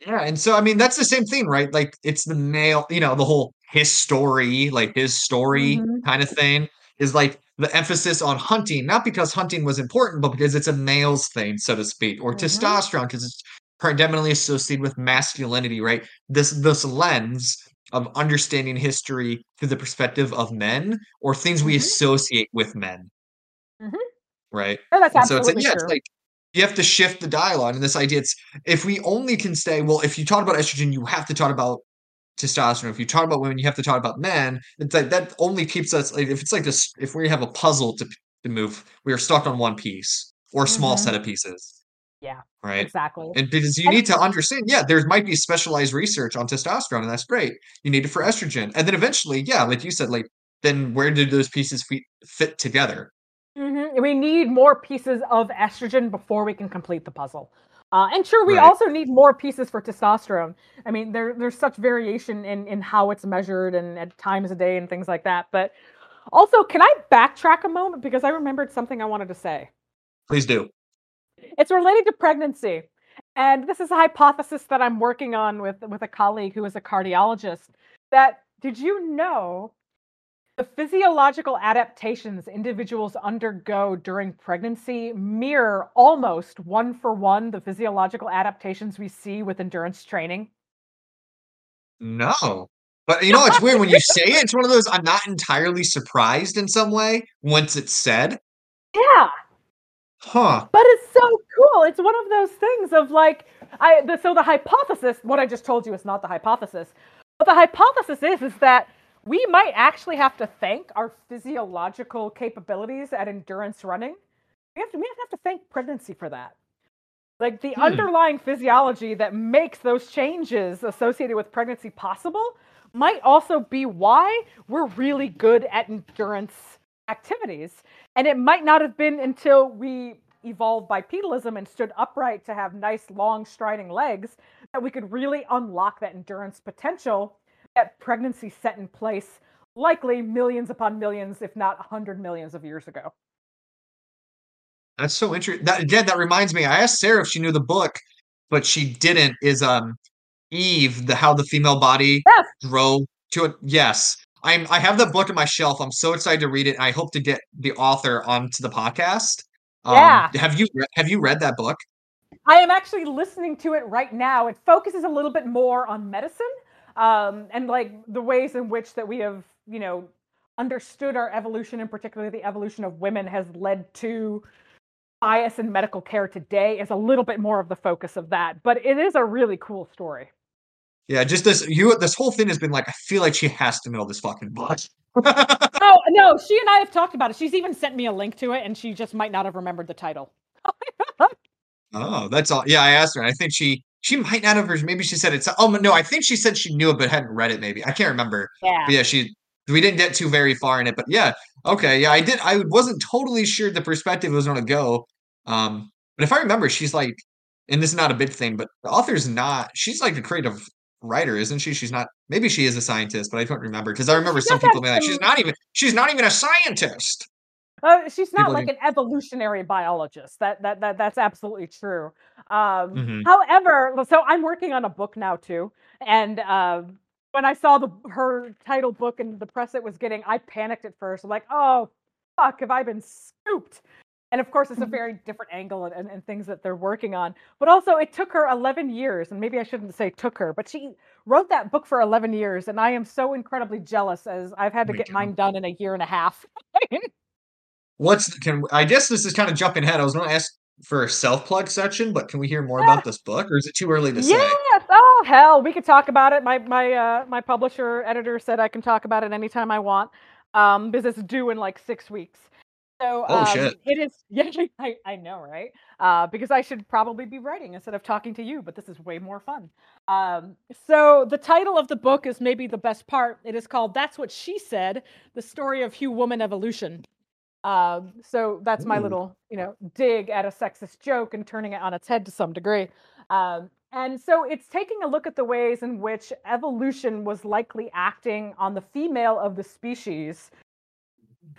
Yeah, and so I mean that's the same thing, right? Like it's the male, you know, the whole his story, like his story Mhm. kind of thing is like the emphasis on hunting, not because hunting was important, but because it's a male's thing, so to speak, or Mhm. testosterone because it's predominantly associated with masculinity, right? This this lens of understanding history through the perspective of men or things we Mhm. associate with men, Mhm. right? No, that's And so it's like, absolutely yeah, it's true. like you have to shift the dialogue and this idea. It's if we only can say, well, if you talk about estrogen, you have to talk about testosterone. If you talk about women, you have to talk about men. It's like that only keeps us like if it's like this, if we have a puzzle to, to move, we are stuck on one piece or a small Mhm. set of pieces. Yeah, Right. exactly. And because you And- need to understand, yeah, there might be specialized research on testosterone, and that's great. You need it for estrogen. And then eventually, yeah, like you said, like then where did those pieces fit, fit together? We need more pieces of estrogen before we can complete the puzzle. Uh, and sure, we Right. also need more pieces for testosterone. I mean, there, there's such variation in, in how it's measured and at times a day and things like that. But also, can I backtrack a moment because I remembered something I wanted to say. Please do. It's related to pregnancy. And this is a hypothesis that I'm working on with, with a colleague who is a cardiologist. That did you know the physiological adaptations individuals undergo during pregnancy mirror almost one for one the physiological adaptations we see with endurance training? No. But you know, it's weird when you say it. It's one of those I'm not entirely surprised in some way once it's said. Yeah. Huh. But it's so cool. It's one of those things of like I the, so the hypothesis, what I just told you is not the hypothesis. But the hypothesis is is that we might actually have to thank our physiological capabilities at endurance running. We have to we have to thank pregnancy for that. Like the hmm. underlying physiology that makes those changes associated with pregnancy possible might also be why we're really good at endurance activities. And it might not have been until we evolved bipedalism and stood upright to have nice, long, striding legs that we could really unlock that endurance potential that pregnancy set in place, likely millions upon millions, if not a 100 millions of years ago. That's so interesting. That again, that reminds me. I asked Sara if she knew the book, but she didn't. Is um Eve the how the female body yes. grow to it? Yes, I'm. I have the book on my shelf. I'm so excited to read it. I hope to get the author onto the podcast. Um, yeah. Have you have you read that book? I am actually listening to it right now. It focuses a little bit more on medicine um, and like the ways in which that we have, you know, understood our evolution and particularly the evolution of women has led to bias in medical care today is a little bit more of the focus of that. But it is a really cool story. Yeah, just this you this whole thing has been like I feel like she has to know this fucking book. oh no, she and I have talked about it. She's even sent me a link to it, and she just might not have remembered the title. oh, that's all. Yeah, I asked her. I think she she might not have. Maybe she said it's. Oh no, I think she said she knew it but hadn't read it. Maybe I can't remember. Yeah, but yeah. She we didn't get too very far in it, but yeah, okay, yeah. I did. I wasn't totally sure the perspective was going to go. Um, but if I remember, she's like, and this is not a big thing, but the author's not. She's like a creative writer, isn't she? She's not. Maybe she is a scientist, but I don't remember because I remember some people being like, "She's not even. She's not even a scientist." Uh, she's not people like an evolutionary biologist. That that that that's absolutely true. Um, mm-hmm. However, so I'm working on a book now too, and uh, when I saw the her title book and the press it was getting, I panicked at first. I'm like, "Oh, fuck, have I been scooped?" and of course it's a mm-hmm. very different angle and, and, and, things that they're working on but also it took her 11 years and maybe i shouldn't say took her but she wrote that book for 11 years and i am so incredibly jealous as i've had to get mine done in a year and a half what's the, can i guess this is kind of jumping ahead i was going to ask for a self plug section but can we hear more about this book or is it too early to say yes oh hell we could talk about it my my uh my publisher editor said i can talk about it anytime i want um because it's due in like six weeks so oh, um, shit. it is. Yeah, I, I know, right? Uh, because I should probably be writing instead of talking to you, but this is way more fun. Um, so the title of the book is maybe the best part. It is called "That's What She Said: The Story of Hugh Woman Evolution." Um, so that's my Ooh. little, you know, dig at a sexist joke and turning it on its head to some degree. Um, and so it's taking a look at the ways in which evolution was likely acting on the female of the species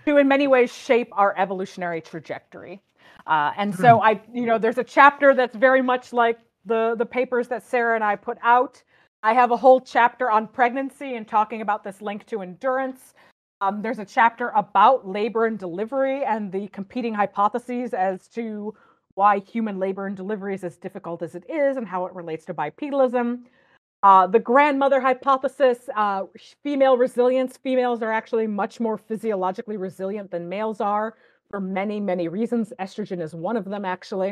to in many ways shape our evolutionary trajectory. Uh, and so hmm. I, you know, there's a chapter that's very much like the the papers that Sara and I put out. I have a whole chapter on pregnancy and talking about this link to endurance. Um, there's a chapter about labor and delivery and the competing hypotheses as to why human labor and delivery is as difficult as it is and how it relates to bipedalism. Uh, the grandmother hypothesis, uh, female resilience. Females are actually much more physiologically resilient than males are for many, many reasons. Estrogen is one of them, actually.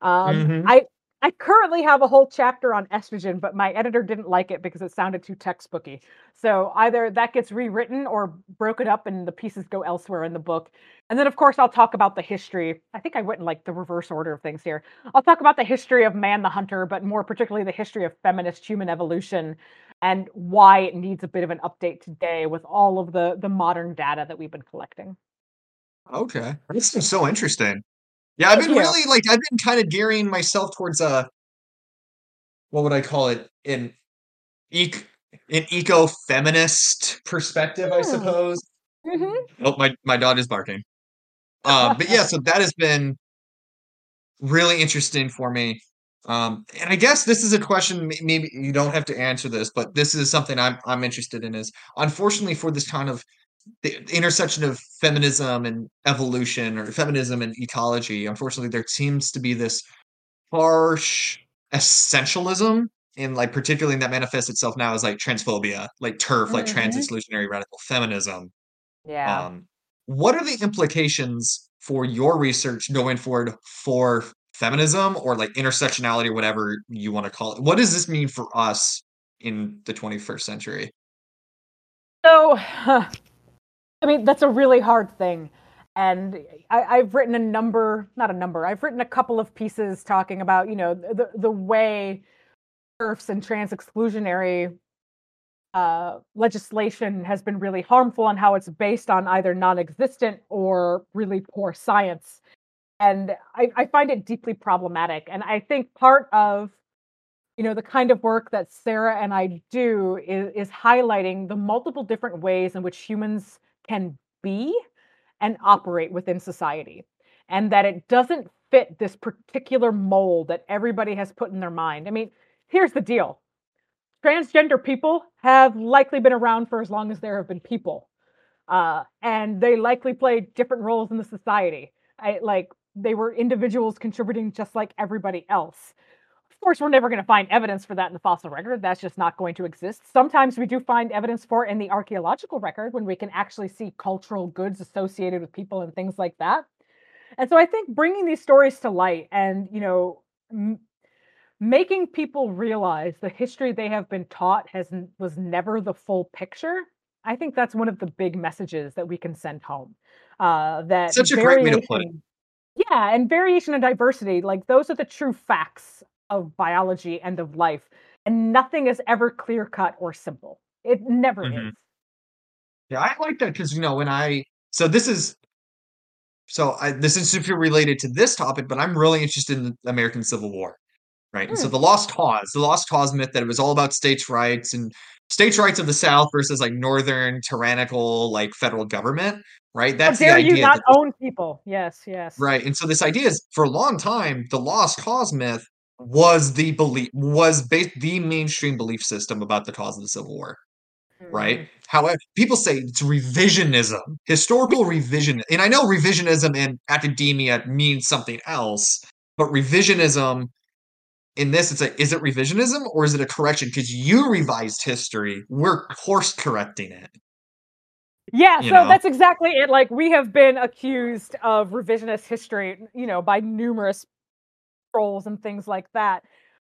Um, mm-hmm. I I currently have a whole chapter on estrogen, but my editor didn't like it because it sounded too textbooky. So either that gets rewritten or broken up and the pieces go elsewhere in the book. And then, of course, I'll talk about the history. I think I went in like the reverse order of things here. I'll talk about the history of man the hunter, but more particularly the history of feminist human evolution and why it needs a bit of an update today with all of the the modern data that we've been collecting. Okay, this is so interesting. Yeah, I've been really like I've been kind of gearing myself towards a what would I call it an ec- an eco feminist perspective, I hmm. suppose. Mm-hmm. Oh, my my dog is barking. Uh, but yeah, so that has been really interesting for me. Um, and I guess this is a question. Maybe you don't have to answer this, but this is something I'm I'm interested in. Is unfortunately for this kind of the intersection of feminism and evolution or feminism and ecology unfortunately there seems to be this harsh essentialism and like particularly that manifests itself now as like transphobia, like TERF, like trans exclusionary radical feminism. Yeah. Um, what are the implications for your research going forward for feminism or like intersectionality or whatever you want to call it? What does this mean for us in the 21st century? So, I mean, that's a really hard thing. And I, I've written a number, not a number, I've written a couple of pieces talking about, you know, the, the way TERFs and trans exclusionary uh, legislation has been really harmful and how it's based on either non existent or really poor science. And I, I find it deeply problematic. And I think part of you know the kind of work that Sara and I do is, is highlighting the multiple different ways in which humans can be and operate within society and that it doesn't fit this particular mold that everybody has put in their mind. I mean, here's the deal. Transgender people have likely been around for as long as there have been people. Uh, and they likely play different roles in the society. I, like they were individuals contributing just like everybody else. Of course, we're never going to find evidence for that in the fossil record. That's just not going to exist. Sometimes we do find evidence for it in the archaeological record when we can actually see cultural goods associated with people and things like that. And so I think bringing these stories to light and, you know, m- making people realize the history they have been taught has was never the full picture. I think that's one of the big messages that we can send home. Uh, that Such a great way to put it. yeah, and variation and diversity, like those are the true facts of biology and of life. And nothing is ever clear cut or simple. It never Mhm. is. Yeah, I like that because you know when I so this is so I this is super related to this topic, but I'm really interested in the American Civil War, right? And so Hmm. the Lost Cause, the Lost Cause myth that it was all about states' rights and states' rights of the South versus like northern tyrannical like federal government, right? How That's the dare you idea not that own people? Yes, yes. right. And so this idea is for a long time, the Lost Cause myth was the belief was based the mainstream belief system about the cause of the Civil War right? Mhm. However, people say it's revisionism, historical revision. And I know revisionism in academia means something else, but revisionism in this, it's like, is it revisionism or is it a correction? Because you revised history, we're course correcting it, Yeah, you so know? that's exactly it. Like we have been accused of revisionist history, you know, by numerous trolls and things like that.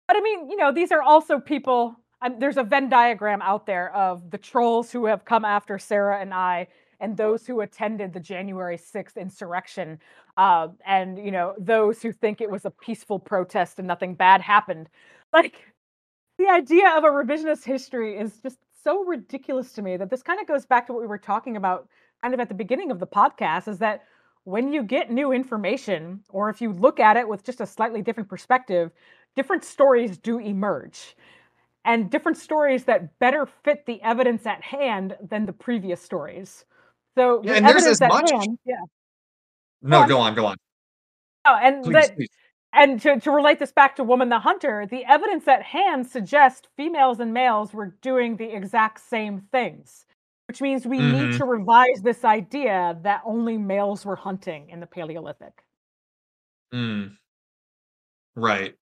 But I mean, you know, these are also people. Um, there's a Venn diagram out there of the trolls who have come after Sara and I, and those who attended the January 6th insurrection, uh, and you know, those who think it was a peaceful protest and nothing bad happened. Like the idea of a revisionist history is just so ridiculous to me that this kind of goes back to what we were talking about kind of at the beginning of the podcast is that when you get new information or if you look at it with just a slightly different perspective different stories do emerge and different stories that better fit the evidence at hand than the previous stories so Yeah, the and there's as much. hand yeah No, go on, go on. oh, and Please, that please. and to, to relate this back to Woman the Hunter, the evidence at hand suggests females and males were doing the exact same things, which means we need hmm to revise this idea that only males were hunting in the Paleolithic. Mm, right.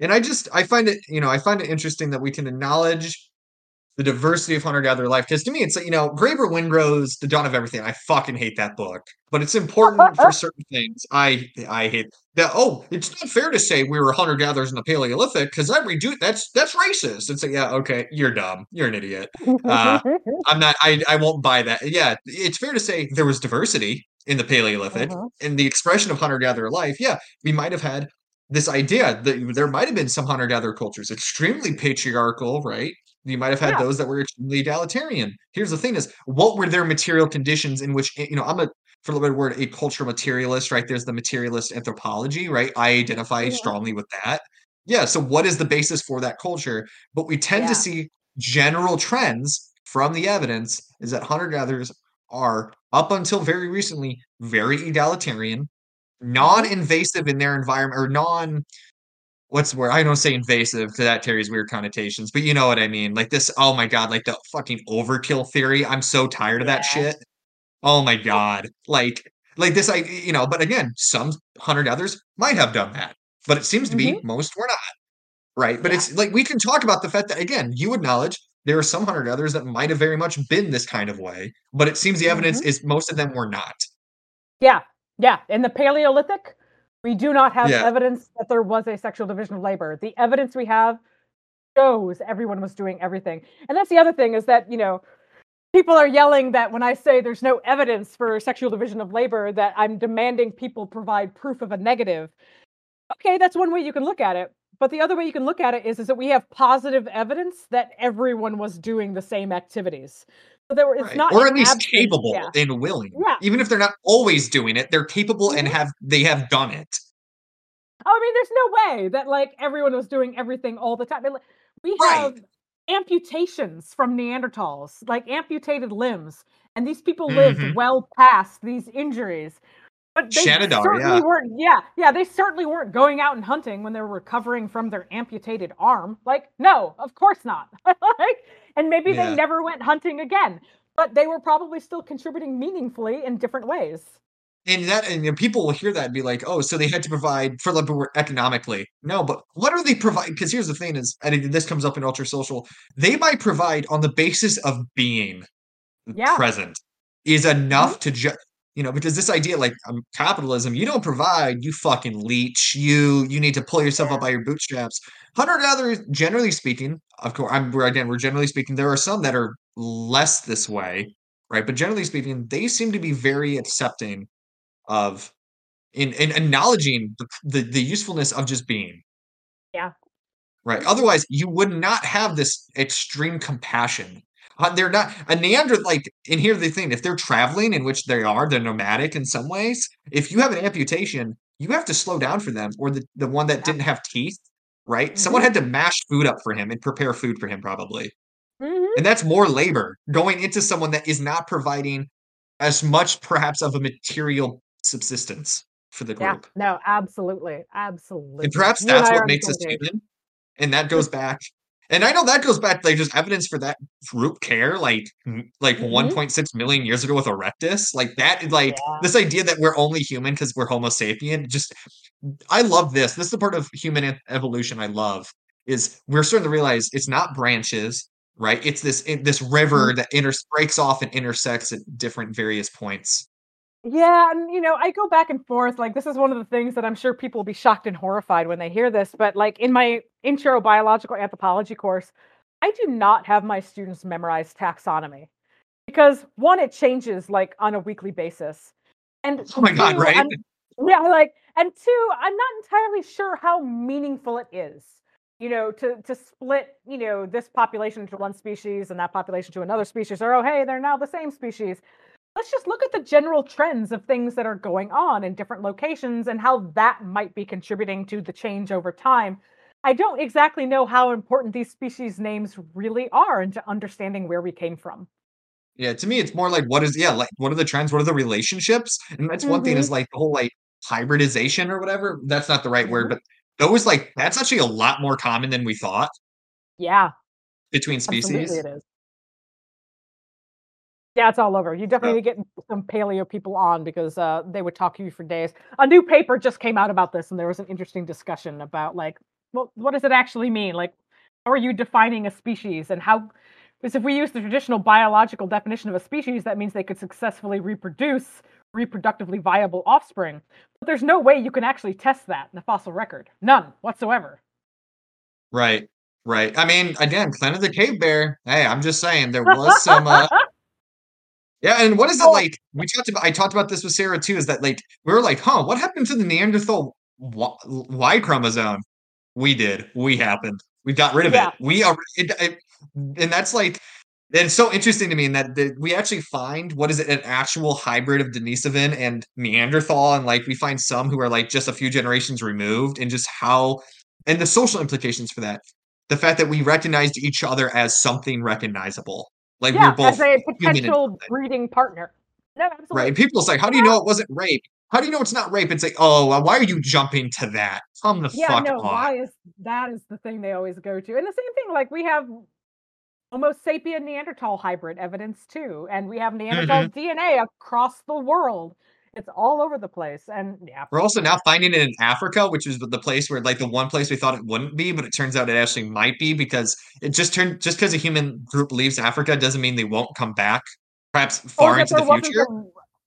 And I just I find it, you know, I find it interesting that we can acknowledge the diversity of hunter-gatherer life. Because to me, it's like, you know, Graeber Wengrow's The Dawn of Everything. I fucking hate that book, but it's important for certain things. I I hate that. Oh, it's not fair to say we were hunter-gatherers in the Paleolithic because every dude that's that's racist. It's like, yeah, okay, you're dumb. You're an idiot. Uh, I'm not. I I won't buy that. Yeah, it's fair to say there was diversity in the Paleolithic in the expression of hunter-gatherer life. Yeah, we might have had this idea that there might have been some hunter-gatherer cultures extremely patriarchal, right? You might have had Yeah. those that were extremely egalitarian. Here's the thing: is what were their material conditions in which you know I'm a for the better word a cultural materialist, right? There's the materialist anthropology, right? I identify Mhm. strongly with that. Yeah. So what is the basis for that culture? But we tend to see general trends from the evidence is that hunter gatherers are up until very recently very egalitarian, non-invasive in their environment or non what's the word? I don't say invasive because that carries weird connotations, but you know what I mean. Like this, oh my god, like the fucking overkill theory. I'm so tired of that Yeah. shit. Oh my god. Like like this I you know, but again, some hunter-gatherers might have done that. But it seems to be most were not. right? But Yeah. it's like we can talk about the fact that again, you acknowledge there are some hunter-gatherers that might have very much been this kind of way, but it seems the evidence Mhm. is most of them were not. Yeah, yeah. In the Paleolithic, we do not have Yeah. evidence that there was a sexual division of labor. The evidence we have shows everyone was doing everything. And that's the other thing is that, you know, people are yelling that when I say there's no evidence for sexual division of labor, that I'm demanding people provide proof of a negative. Okay, that's one way you can look at it. But the other way you can look at it is, is that we have positive evidence that everyone was doing the same activities. There it's Right. not Or at least absence- capable yeah. and willing. Yeah. Even if they're not always doing it, they're capable and Mhm. have they have done it. Oh, I mean, there's no way that like everyone was doing everything all the time. I mean, like, We Right. have amputations from Neanderthals, like amputated limbs, and these people lived Mhm. well past these injuries. But they Shanidar, certainly yeah. weren't. Yeah, yeah, they certainly weren't going out and hunting when they were recovering from their amputated arm. Like, no, of course not. like, and maybe Yeah. they never went hunting again. But they were probably still contributing meaningfully in different ways. And that and people will hear that and be like, "Oh, so they had to provide for like economically." No, but what are they providing? Because here's the thing: is and this comes up in ultra social. They might provide on the basis of being Yeah. present is enough mm-hmm. to just you know because this idea like um, capitalism you don't provide you fucking leech you you need to pull yourself up by your bootstraps. Hunter gatherers generally speaking of course i'm we're again we're generally speaking there are some that are less this way right? But generally speaking they seem to be very accepting of in, in acknowledging the, the the usefulness of just being. Yeah. right? Otherwise you would not have this extreme compassion uh, they're not a Neanderthal. like and here's the thing if they're traveling in which they are they're nomadic in some ways if you have an amputation you have to slow down for them or the, the one that didn't have teeth right someone Mhm. had to mash food up for him and prepare food for him probably Mhm. and that's more labor going into someone that is not providing as much perhaps of a material subsistence for the Yeah. group No, absolutely. Absolutely. and perhaps that's what makes us human and that goes back and i know that goes back like there's evidence for that group care like like Mhm. 1.6 million years ago with erectus like that like Yeah. this idea that we're only human because we're homo sapien just i love this this is the part of human evolution i love is we're starting to realize it's not branches right it's this it, this river Mm-hmm. that inter breaks off and intersects at different various points Yeah, and you know, I go back and forth. Like, this is one of the things that I'm sure people will be shocked and horrified when they hear this. But, like, in my intro biological anthropology course, I do not have my students memorize taxonomy because one, it changes like on a weekly basis. And oh my god two, right I'm- yeah, like, and two, I'm not entirely sure how meaningful it is, you know, to to split, you know, this population into one species and that population to another species, or oh, hey, they're now the same species. Let's just look at the general trends of things that are going on in different locations and how that might be contributing to the change over time. I don't exactly know how important these species names really are into understanding where we came from. Yeah, to me, it's more like what is yeah, like what are the trends? What are the relationships? And that's one thing is like the whole like hybridization or whatever. That's not the right word, Mhm. but those like that's actually a lot more common than we thought Yeah, between absolutely species. it is. Yeah, it's all over. You definitely Yeah. need to get some paleo people on because uh, they would talk to you for days. A new paper just came out about this, and there was an interesting discussion about like, well, what does it actually mean? Like, how are you defining a species, and how? Because if we use the traditional biological definition of a species, that means they could successfully reproduce reproductively viable offspring. But there's no way you can actually test that in the fossil record. None whatsoever. Right. Right. I mean, again, Clan of the Cave Bear. Hey, I'm just saying there was some uh Yeah, and what is it like? We talked about I talked about this with Sara too, is that like we were like, huh, what happened to the Neanderthal Y, chromosome? We did. We happened. We got rid of Yeah. it. We are it, it, and that's like it's so interesting to me in that the, we actually find what is it an actual hybrid of Denisovan and Neanderthal, and like we find some who are like just a few generations removed, and just how and the social implications for that. The fact that we recognized each other as something recognizable, like yeah, we're both as a potential breeding partner. No, absolutely. Right. And people say, how do you know it wasn't rape? How do you know it's not rape? It's like, oh, well, why are you jumping to that? Come the Yeah, fuck no, on. why is that is the thing they always go to. And the same thing, like we have almost sapien Neanderthal hybrid evidence too, and we have Neanderthal Mm-hmm. DNA across the world. It's all over the place, and yeah. We're also now finding it in Africa, which is the place where like the one place we thought it wouldn't be, but it turns out it actually might be because it just turned just because a human group leaves Africa doesn't mean they won't come back, perhaps far into the future.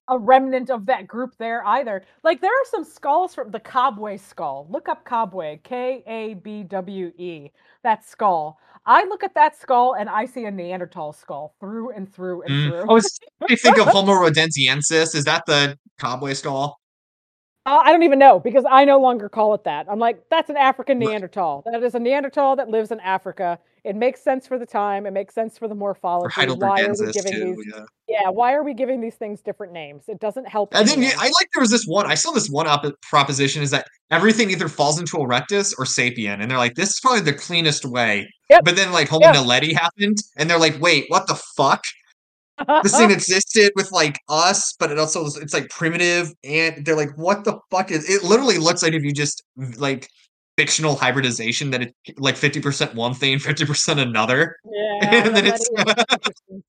A, a remnant of that group there either. Like there are some skulls from the Kabwe skull. Look up Kabwe, K A B W E. That skull. I look at that skull and I see a Neanderthal skull through and through and mm. through. Oh, I think of Homo rhodesiensis. Is that the Kabwe skull? Uh, I don't even know because I no longer call it that. I'm like, that's an African Neanderthal. That is a Neanderthal that lives in Africa. It makes sense for the time. It makes sense for the morphology. why are we giving too, these? Yeah. yeah. why are we giving these things different names? It doesn't help. And then I like there was this one. I saw this one op- proposition is that everything either falls into erectus or sapien, and they're like, this is probably the cleanest way. Yep. But then like Homo yep. naledi happened, and they're like, wait, what the fuck? This thing existed with like us, but it also it's like primitive, and they're like, what the fuck is? It literally looks like if you just mm, like fictional hybridization that it's like 50% one thing 50% another yeah and then it's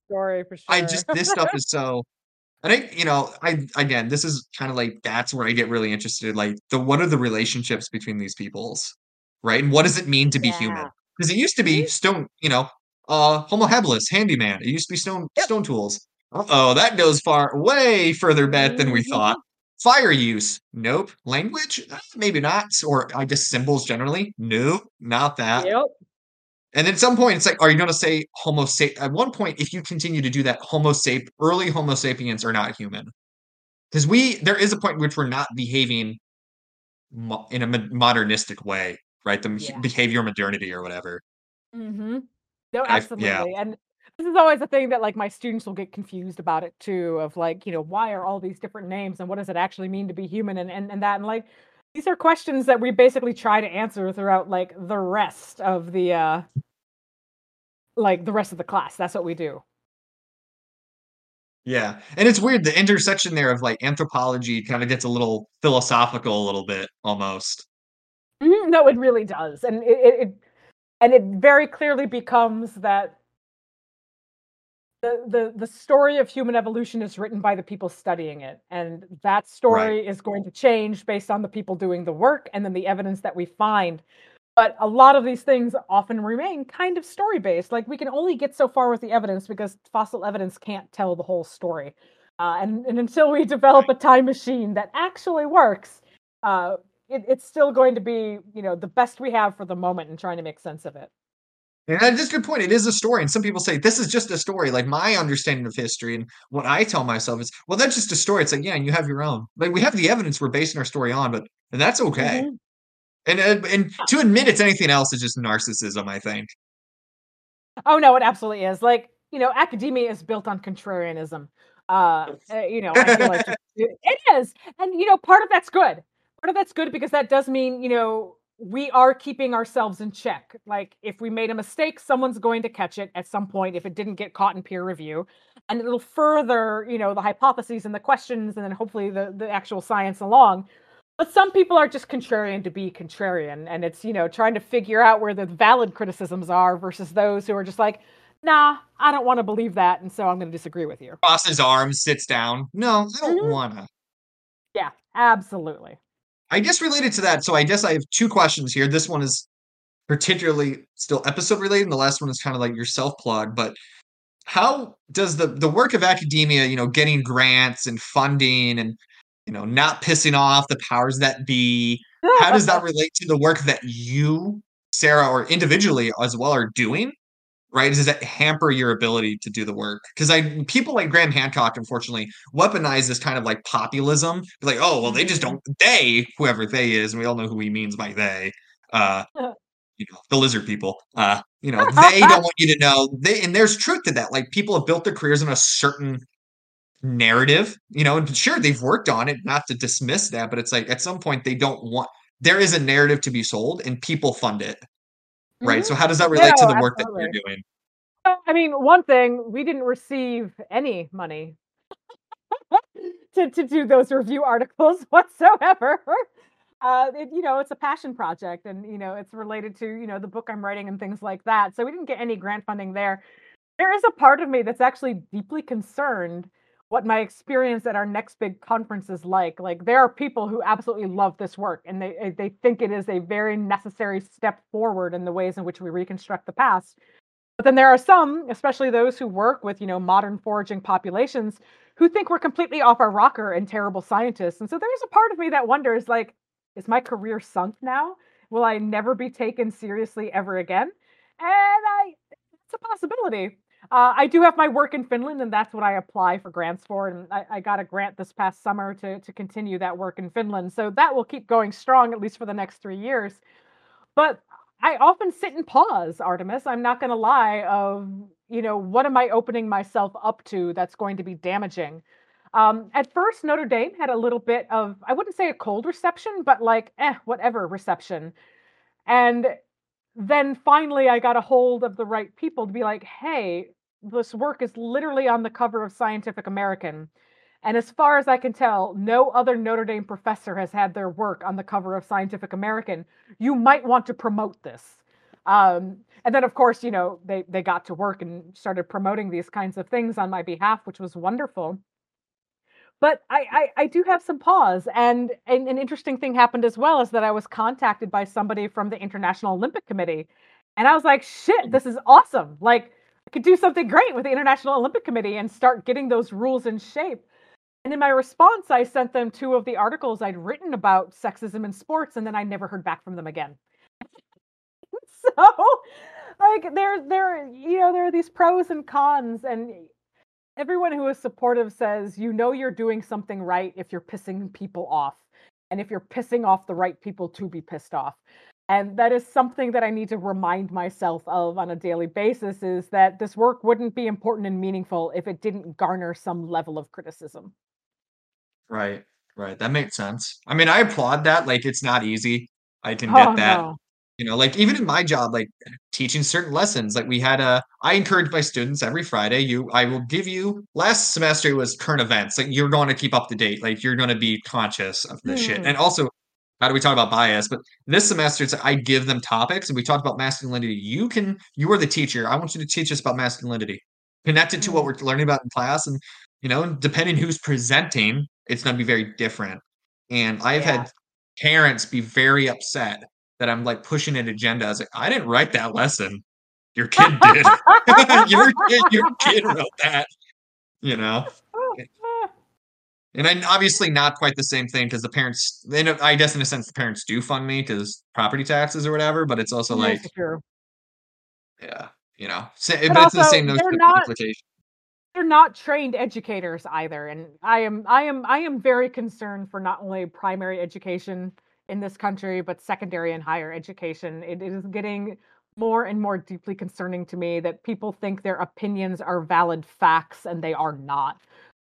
story for sure i just this stuff is so and I think you know i again this is kind of like that's where i get really interested like the what are the relationships between these peoples right and what does it mean to be yeah. human because it used to be stone you know uh Homo habilis, handyman. It used to be stone yep. stone tools. oh, that goes far way further back than we thought. Mm-hmm. Fire use, nope. Language, uh, maybe not. Or I guess symbols generally, nope, not that. Yep. And at some point, it's like, are you going to say Homo sap? At one point, if you continue to do that, Homo sap, early Homo sapiens are not human, because we there is a point in which we're not behaving mo- in a modernistic way, right? The yeah. behavior modernity or whatever. Mm-hmm. No, absolutely. yeah. And this is always a thing that like my students will get confused about it too, of like, you know, why are all these different names and what does it actually mean to be human and and, and that and like these are questions that we basically try to answer throughout like the rest of the uh like the rest of the class. That's what we do. Yeah. And it's weird the intersection there of like anthropology kind of gets a little philosophical a little bit almost. Mhm, No, it really does. And it, it, it and it very clearly becomes that the, the the story of human evolution is written by the people studying it and that story right. is going to change based on the people doing the work and then the evidence that we find but a lot of these things often remain kind of story based like we can only get so far with the evidence because fossil evidence can't tell the whole story uh, and, and until we develop a time machine that actually works uh, it, it's still going to be you know the best we have for the moment and trying to make sense of it and that's a good point. It is a story. And some people say, this is just a story. Like my understanding of history and what I tell myself is, well, that's just a story. It's like, yeah, and you have your own. Like we have the evidence we're basing our story on, but and that's okay. Mm-hmm. And, and and to admit it's anything else is just narcissism, I think. Oh no, it absolutely is. Like, you know, academia is built on contrarianism. Uh, eh, you know, I feel like it is. And you know, part of that's good part of that's good because that does mean, you know, we are keeping ourselves in check. Like if we made a mistake, someone's going to catch it at some point if it didn't get caught in peer review. And it'll further, you know, the hypotheses and the questions and then hopefully the, the actual science along. But some people are just contrarian to be contrarian. And it's, you know, trying to figure out where the valid criticisms are versus those who are just like, nah, I don't want to believe that. And so I'm going to disagree with you. Crosses arms, sits down. No, I don't mm-hmm. want to. Yeah, absolutely. I guess related to that, so I guess I have two questions here. This one is particularly still episode related, and the last one is kind of like your self plug. But how does the the work of academia, you know, getting grants and funding and you know, not pissing off the powers that be, how does that relate to the work that you, Sara, or individually as well are doing? Right? Does that hamper your ability to do the work? Because I people like Graham Hancock, unfortunately, weaponize this kind of like populism. Like, oh well, they just mm-hmm. don't they, whoever they is, and we all know who he means by they. Uh you know, the lizard people. Uh, you know, they don't want you to know they and there's truth to that. Like people have built their careers on a certain narrative, you know, and sure they've worked on it, not to dismiss that, but it's like at some point they don't want there is a narrative to be sold and people fund it right? Mm-hmm. So how does that relate to the work absolutely. that you're doing? I mean, one thing we didn't receive any money to to do those review articles whatsoever. Uh, it, you know, it's a passion project, and you know, it's related to you know the book I'm writing and things like that. So we didn't get any grant funding there. There is a part of me that's actually deeply concerned what my experience at our next big conference is like. Like there are people who absolutely love this work and they eh, they think it is a very necessary step forward in the ways in which we reconstruct the past. But then there are some, especially those who work with, you know, modern foraging populations who think we're completely off our rocker and terrible scientists. And so there's a part of me that wonders like is my career sunk now? Will I never be taken seriously ever again? And I it's a possibility. Uh, I do have my work in Finland, and that's what I apply for grants for. And I, I got a grant this past summer to to continue that work in Finland. So that will keep going strong at least for the next three years. But I often sit and pause, Artemis. I'm not going to lie. Of you know, what am I opening myself up to that's going to be damaging? Um, at first, Notre Dame had a little bit of I wouldn't say a cold reception, but like eh, whatever reception. And then finally I got a hold of the right people to be like, hey, this work is literally on the cover of Scientific American. And as far as I can tell, no other Notre Dame professor has had their work on the cover of Scientific American. You might want to promote this. Um, and then, of course, you know, they, they got to work and started promoting these kinds of things on my behalf, which was wonderful. But I, I, I do have some pause. And, and an interesting thing happened as well is that I was contacted by somebody from the International Olympic Committee. And I was like, shit, this is awesome. Like, could do something great with the International Olympic Committee and start getting those rules in shape. And in my response, I sent them two of the articles I'd written about sexism in sports, and then I never heard back from them again. so, like, there, there, you know, there are these pros and cons, and everyone who is supportive says you know you're doing something right if you're pissing people off, and if you're pissing off the right people to be pissed off and that is something that i need to remind myself of on a daily basis is that this work wouldn't be important and meaningful if it didn't garner some level of criticism. Right right that makes sense. I mean i applaud that like it's not easy. I can get oh that. no. You know like even in my job like teaching certain lessons like we had a i encourage my students every friday you i will give you last semester it was current events like you're going to keep up to date like you're going to be conscious of this shit. Hmm. and also how do we talk about bias? But this semester, it's I give them topics, and we talked about masculinity. You can, you are the teacher. I want you to teach us about masculinity, connect it to what Hmm. we're learning about in class, and you know, depending who's presenting, it's going to be very different. And I've yeah had parents be very upset that I'm like pushing an agenda. I was like, I didn't write that lesson. Your kid did. your kid, your kid wrote that. You know. And then obviously not quite the same thing because the parents, they I guess in a sense, the parents do fund me because property taxes or whatever, but it's also yes like, true yeah, you know, sa- but but it's the same notion they're not they're not trained educators either and i am i am i am very concerned for not only primary education in this country but secondary and higher education. It is getting more and more deeply concerning to me that people think their opinions are valid facts and they are not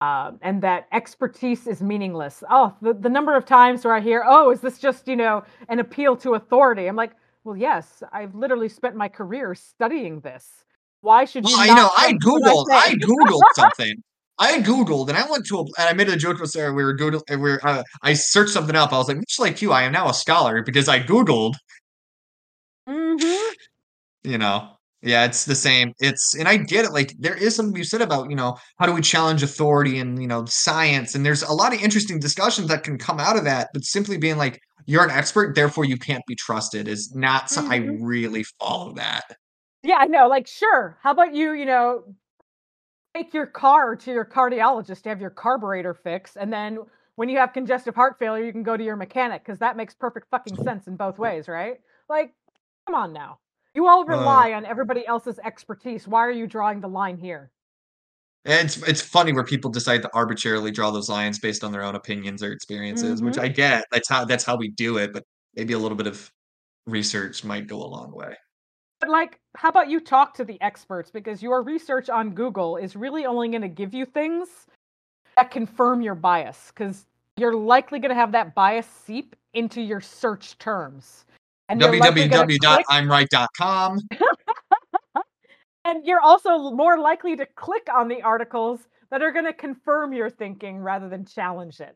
um, and that expertise is meaningless oh the, the number of times where i hear oh is this just you know an appeal to authority i'm like well yes i've literally spent my career studying this why should Well, you I know. I i googled. I say googled something. I googled, and I went to a, and I made a joke with Sara. We were Google, we were. Uh, I searched something up. I was like, much like you, I am now a scholar because I googled. hmm You know, yeah, it's the same. It's and I get it. Like there is something you said about you know how do we challenge authority and you know science, and there's a lot of interesting discussions that can come out of that. But simply being like you're an expert, therefore you can't be trusted is not. So I mm-hmm. really follow that. Yeah, I know. Like, sure. How about you, you know, take your car to your cardiologist to have your carburetor fixed, and then when you have congestive heart failure, you can go to your mechanic because that makes perfect fucking sense in both ways, right? Like, come on now. You all Uh, rely on everybody else's expertise. Why are you drawing the line here? It's it's funny where people decide to arbitrarily draw those lines based on their own opinions or experiences, which hmm I get. That's how that's how we do it, but maybe a little bit of research might go a long way. But like, how about you talk to the experts because your research on Google is really only going to give you things that confirm your bias because you're likely going to have that bias seep into your search terms and you're likely going to click www.imright.com. and you're also more likely to click on the articles that are going to confirm your thinking rather than challenge it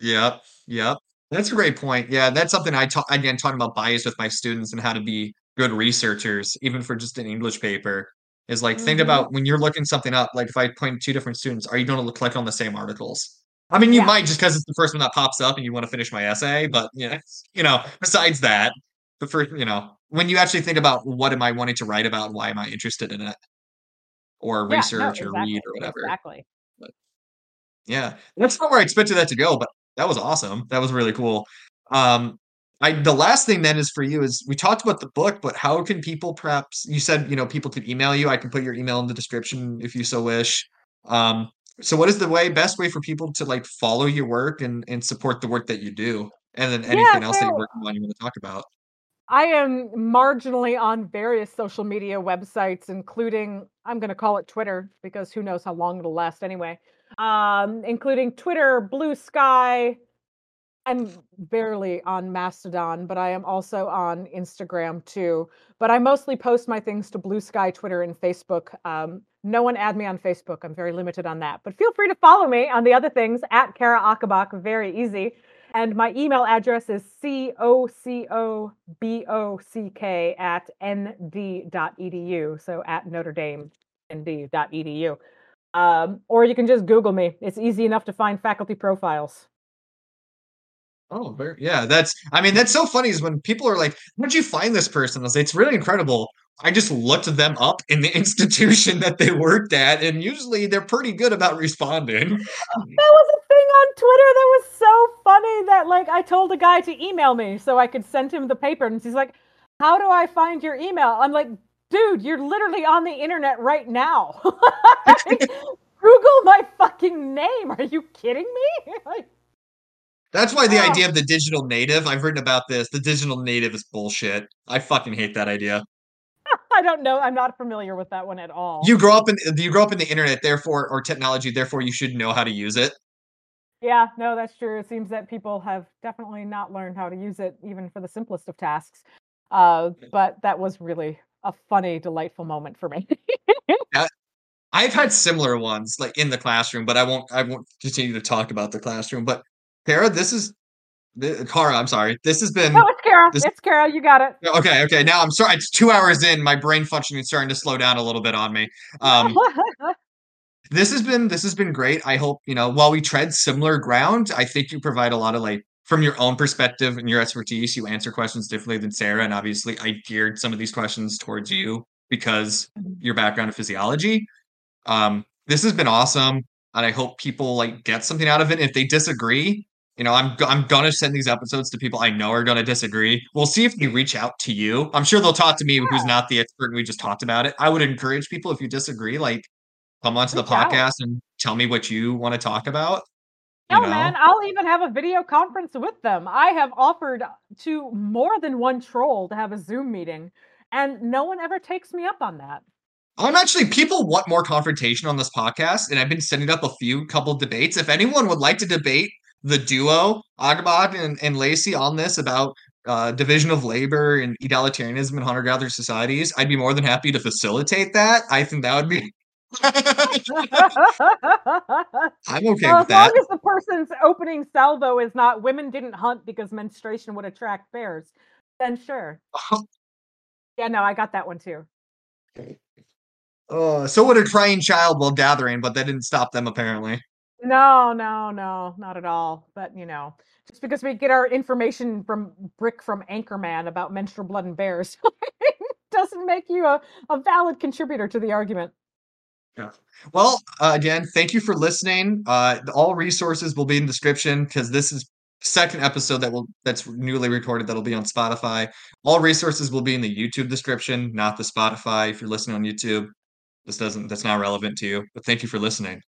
Yep, yep. That's a great point. Yeah, that's something I talk again talking about bias with my students and how to be good researchers, even for just an English paper. is like think Mhm. about when you're looking something up, like if I point two different students, are you gonna click on the same articles? I mean, you Yeah. might just 'cause it's the first one that pops up and you wanna finish my essay, but, yeah, you know, besides that, the first, you know, when you actually think about what am I wanting to write about, why am I interested in it? Or Yeah, no, research or read or whatever. exactly. But yeah, that's not where I expected that to go, but that was awesome. That was really cool. Um, I the last thing then is for you is we talked about the book, but how can people perhaps you said, you know, people could email you. I can put your email in the description if you so wish. Um, so what is the way best way for people to, like, follow your work and and support the work that you do? And then Yeah, anything else that you're working on you wanna talk about? I am marginally on various social media websites, including I'm gonna call it Twitter because who knows how long it'll last anyway. Um, including Twitter, Blue Sky. I'm barely on Mastodon, but I am also on Instagram too. But I mostly post my things to Blue Sky, Twitter, and Facebook. Um, no one add me on Facebook. I'm very limited on that. But feel free to follow me on the other things at Cara Ocobock, very easy. And my email address is C-O-C-O-B-O-C-K at nd.edu. So at Notre Dame n d nd.edu. Um, or you can just Google me. It's easy enough to find faculty profiles. Oh, very yeah, that's I mean, that's so funny is when people are like, "Where'd you find this person?" I say, "It's really incredible. I just looked them up in the institution that they worked at, and usually they're pretty good about responding." That was a thing on Twitter that was so funny that, like, I told a guy to email me so I could send him the paper, and he's like, "How do I find your email?" I'm like, "Dude, you're literally on the internet right now. Google my fucking name. Are you kidding me?" Like That's why the Oh. idea of the digital native I've written about this, the digital native is bullshit. I fucking hate that idea. I don't know. I'm not familiar with that one at all. You grow up in you grow up in the internet, therefore or technology, therefore you should know how to use it. Yeah, no, that's true. It seems that people have definitely not learned how to use it even for the simplest of tasks. Uh, but that was really a funny, delightful moment for me. Yeah. I've had similar ones, like, in the classroom, but I won't I won't continue to talk about the classroom. But, Kara, this is Kara, I'm sorry. This has been No, it's Cara. this It's Cara. You got it. Okay, okay. Now I'm sorry, it's 2 hours in, my brain functioning is starting to slow down a little bit on me. Um this has been this has been great. I hope, you know, while we tread similar ground, I think you provide a lot of like from your own perspective and your expertise, you answer questions differently than Sara, and obviously I geared some of these questions towards you because Mhm. your background in physiology. Um, this has been awesome, and I hope people, like, get something out of it. If they disagree, you know, I'm I'm gonna send these episodes to people I know are gonna disagree. We'll see if they reach out to you. I'm sure they'll talk to me who's not the expert, we just talked about it. I would encourage people if you disagree, like, come onto the Reach out. podcast and tell me what you wanna talk about, you Hell, man. I'll even have a video conference with them. I have offered to more than one troll to have a Zoom meeting, and no one ever takes me up on that. I'm actually people want more confrontation on this podcast, and I've been setting up a few couple debates. If anyone would like to debate the duo, Ocobock and and Lacy on this about, uh, division of labor and egalitarianism in hunter-gatherer societies, I'd be more than happy to facilitate that. I think that would be I'm okay Well, with as long that. as the person's opening salvo is not "Women didn't hunt because menstruation would attract bears," then sure. Uh-huh. Yeah, no, I got that one too. Uh, so would a crying child while gathering, but that didn't stop them apparently. No, no, no, not at all. But, you know, just because we get our information from Brick from Anchorman about menstrual blood and bears doesn't make you a a valid contributor to the argument. Yeah. Well, uh, again, thank you for listening. Uh, all resources will be in the description because this is 2nd episode that will that's newly recorded that'll be on Spotify. All resources will be in the YouTube description, not the Spotify if you're listening on YouTube. This doesn't that's not relevant to you, but thank you for listening.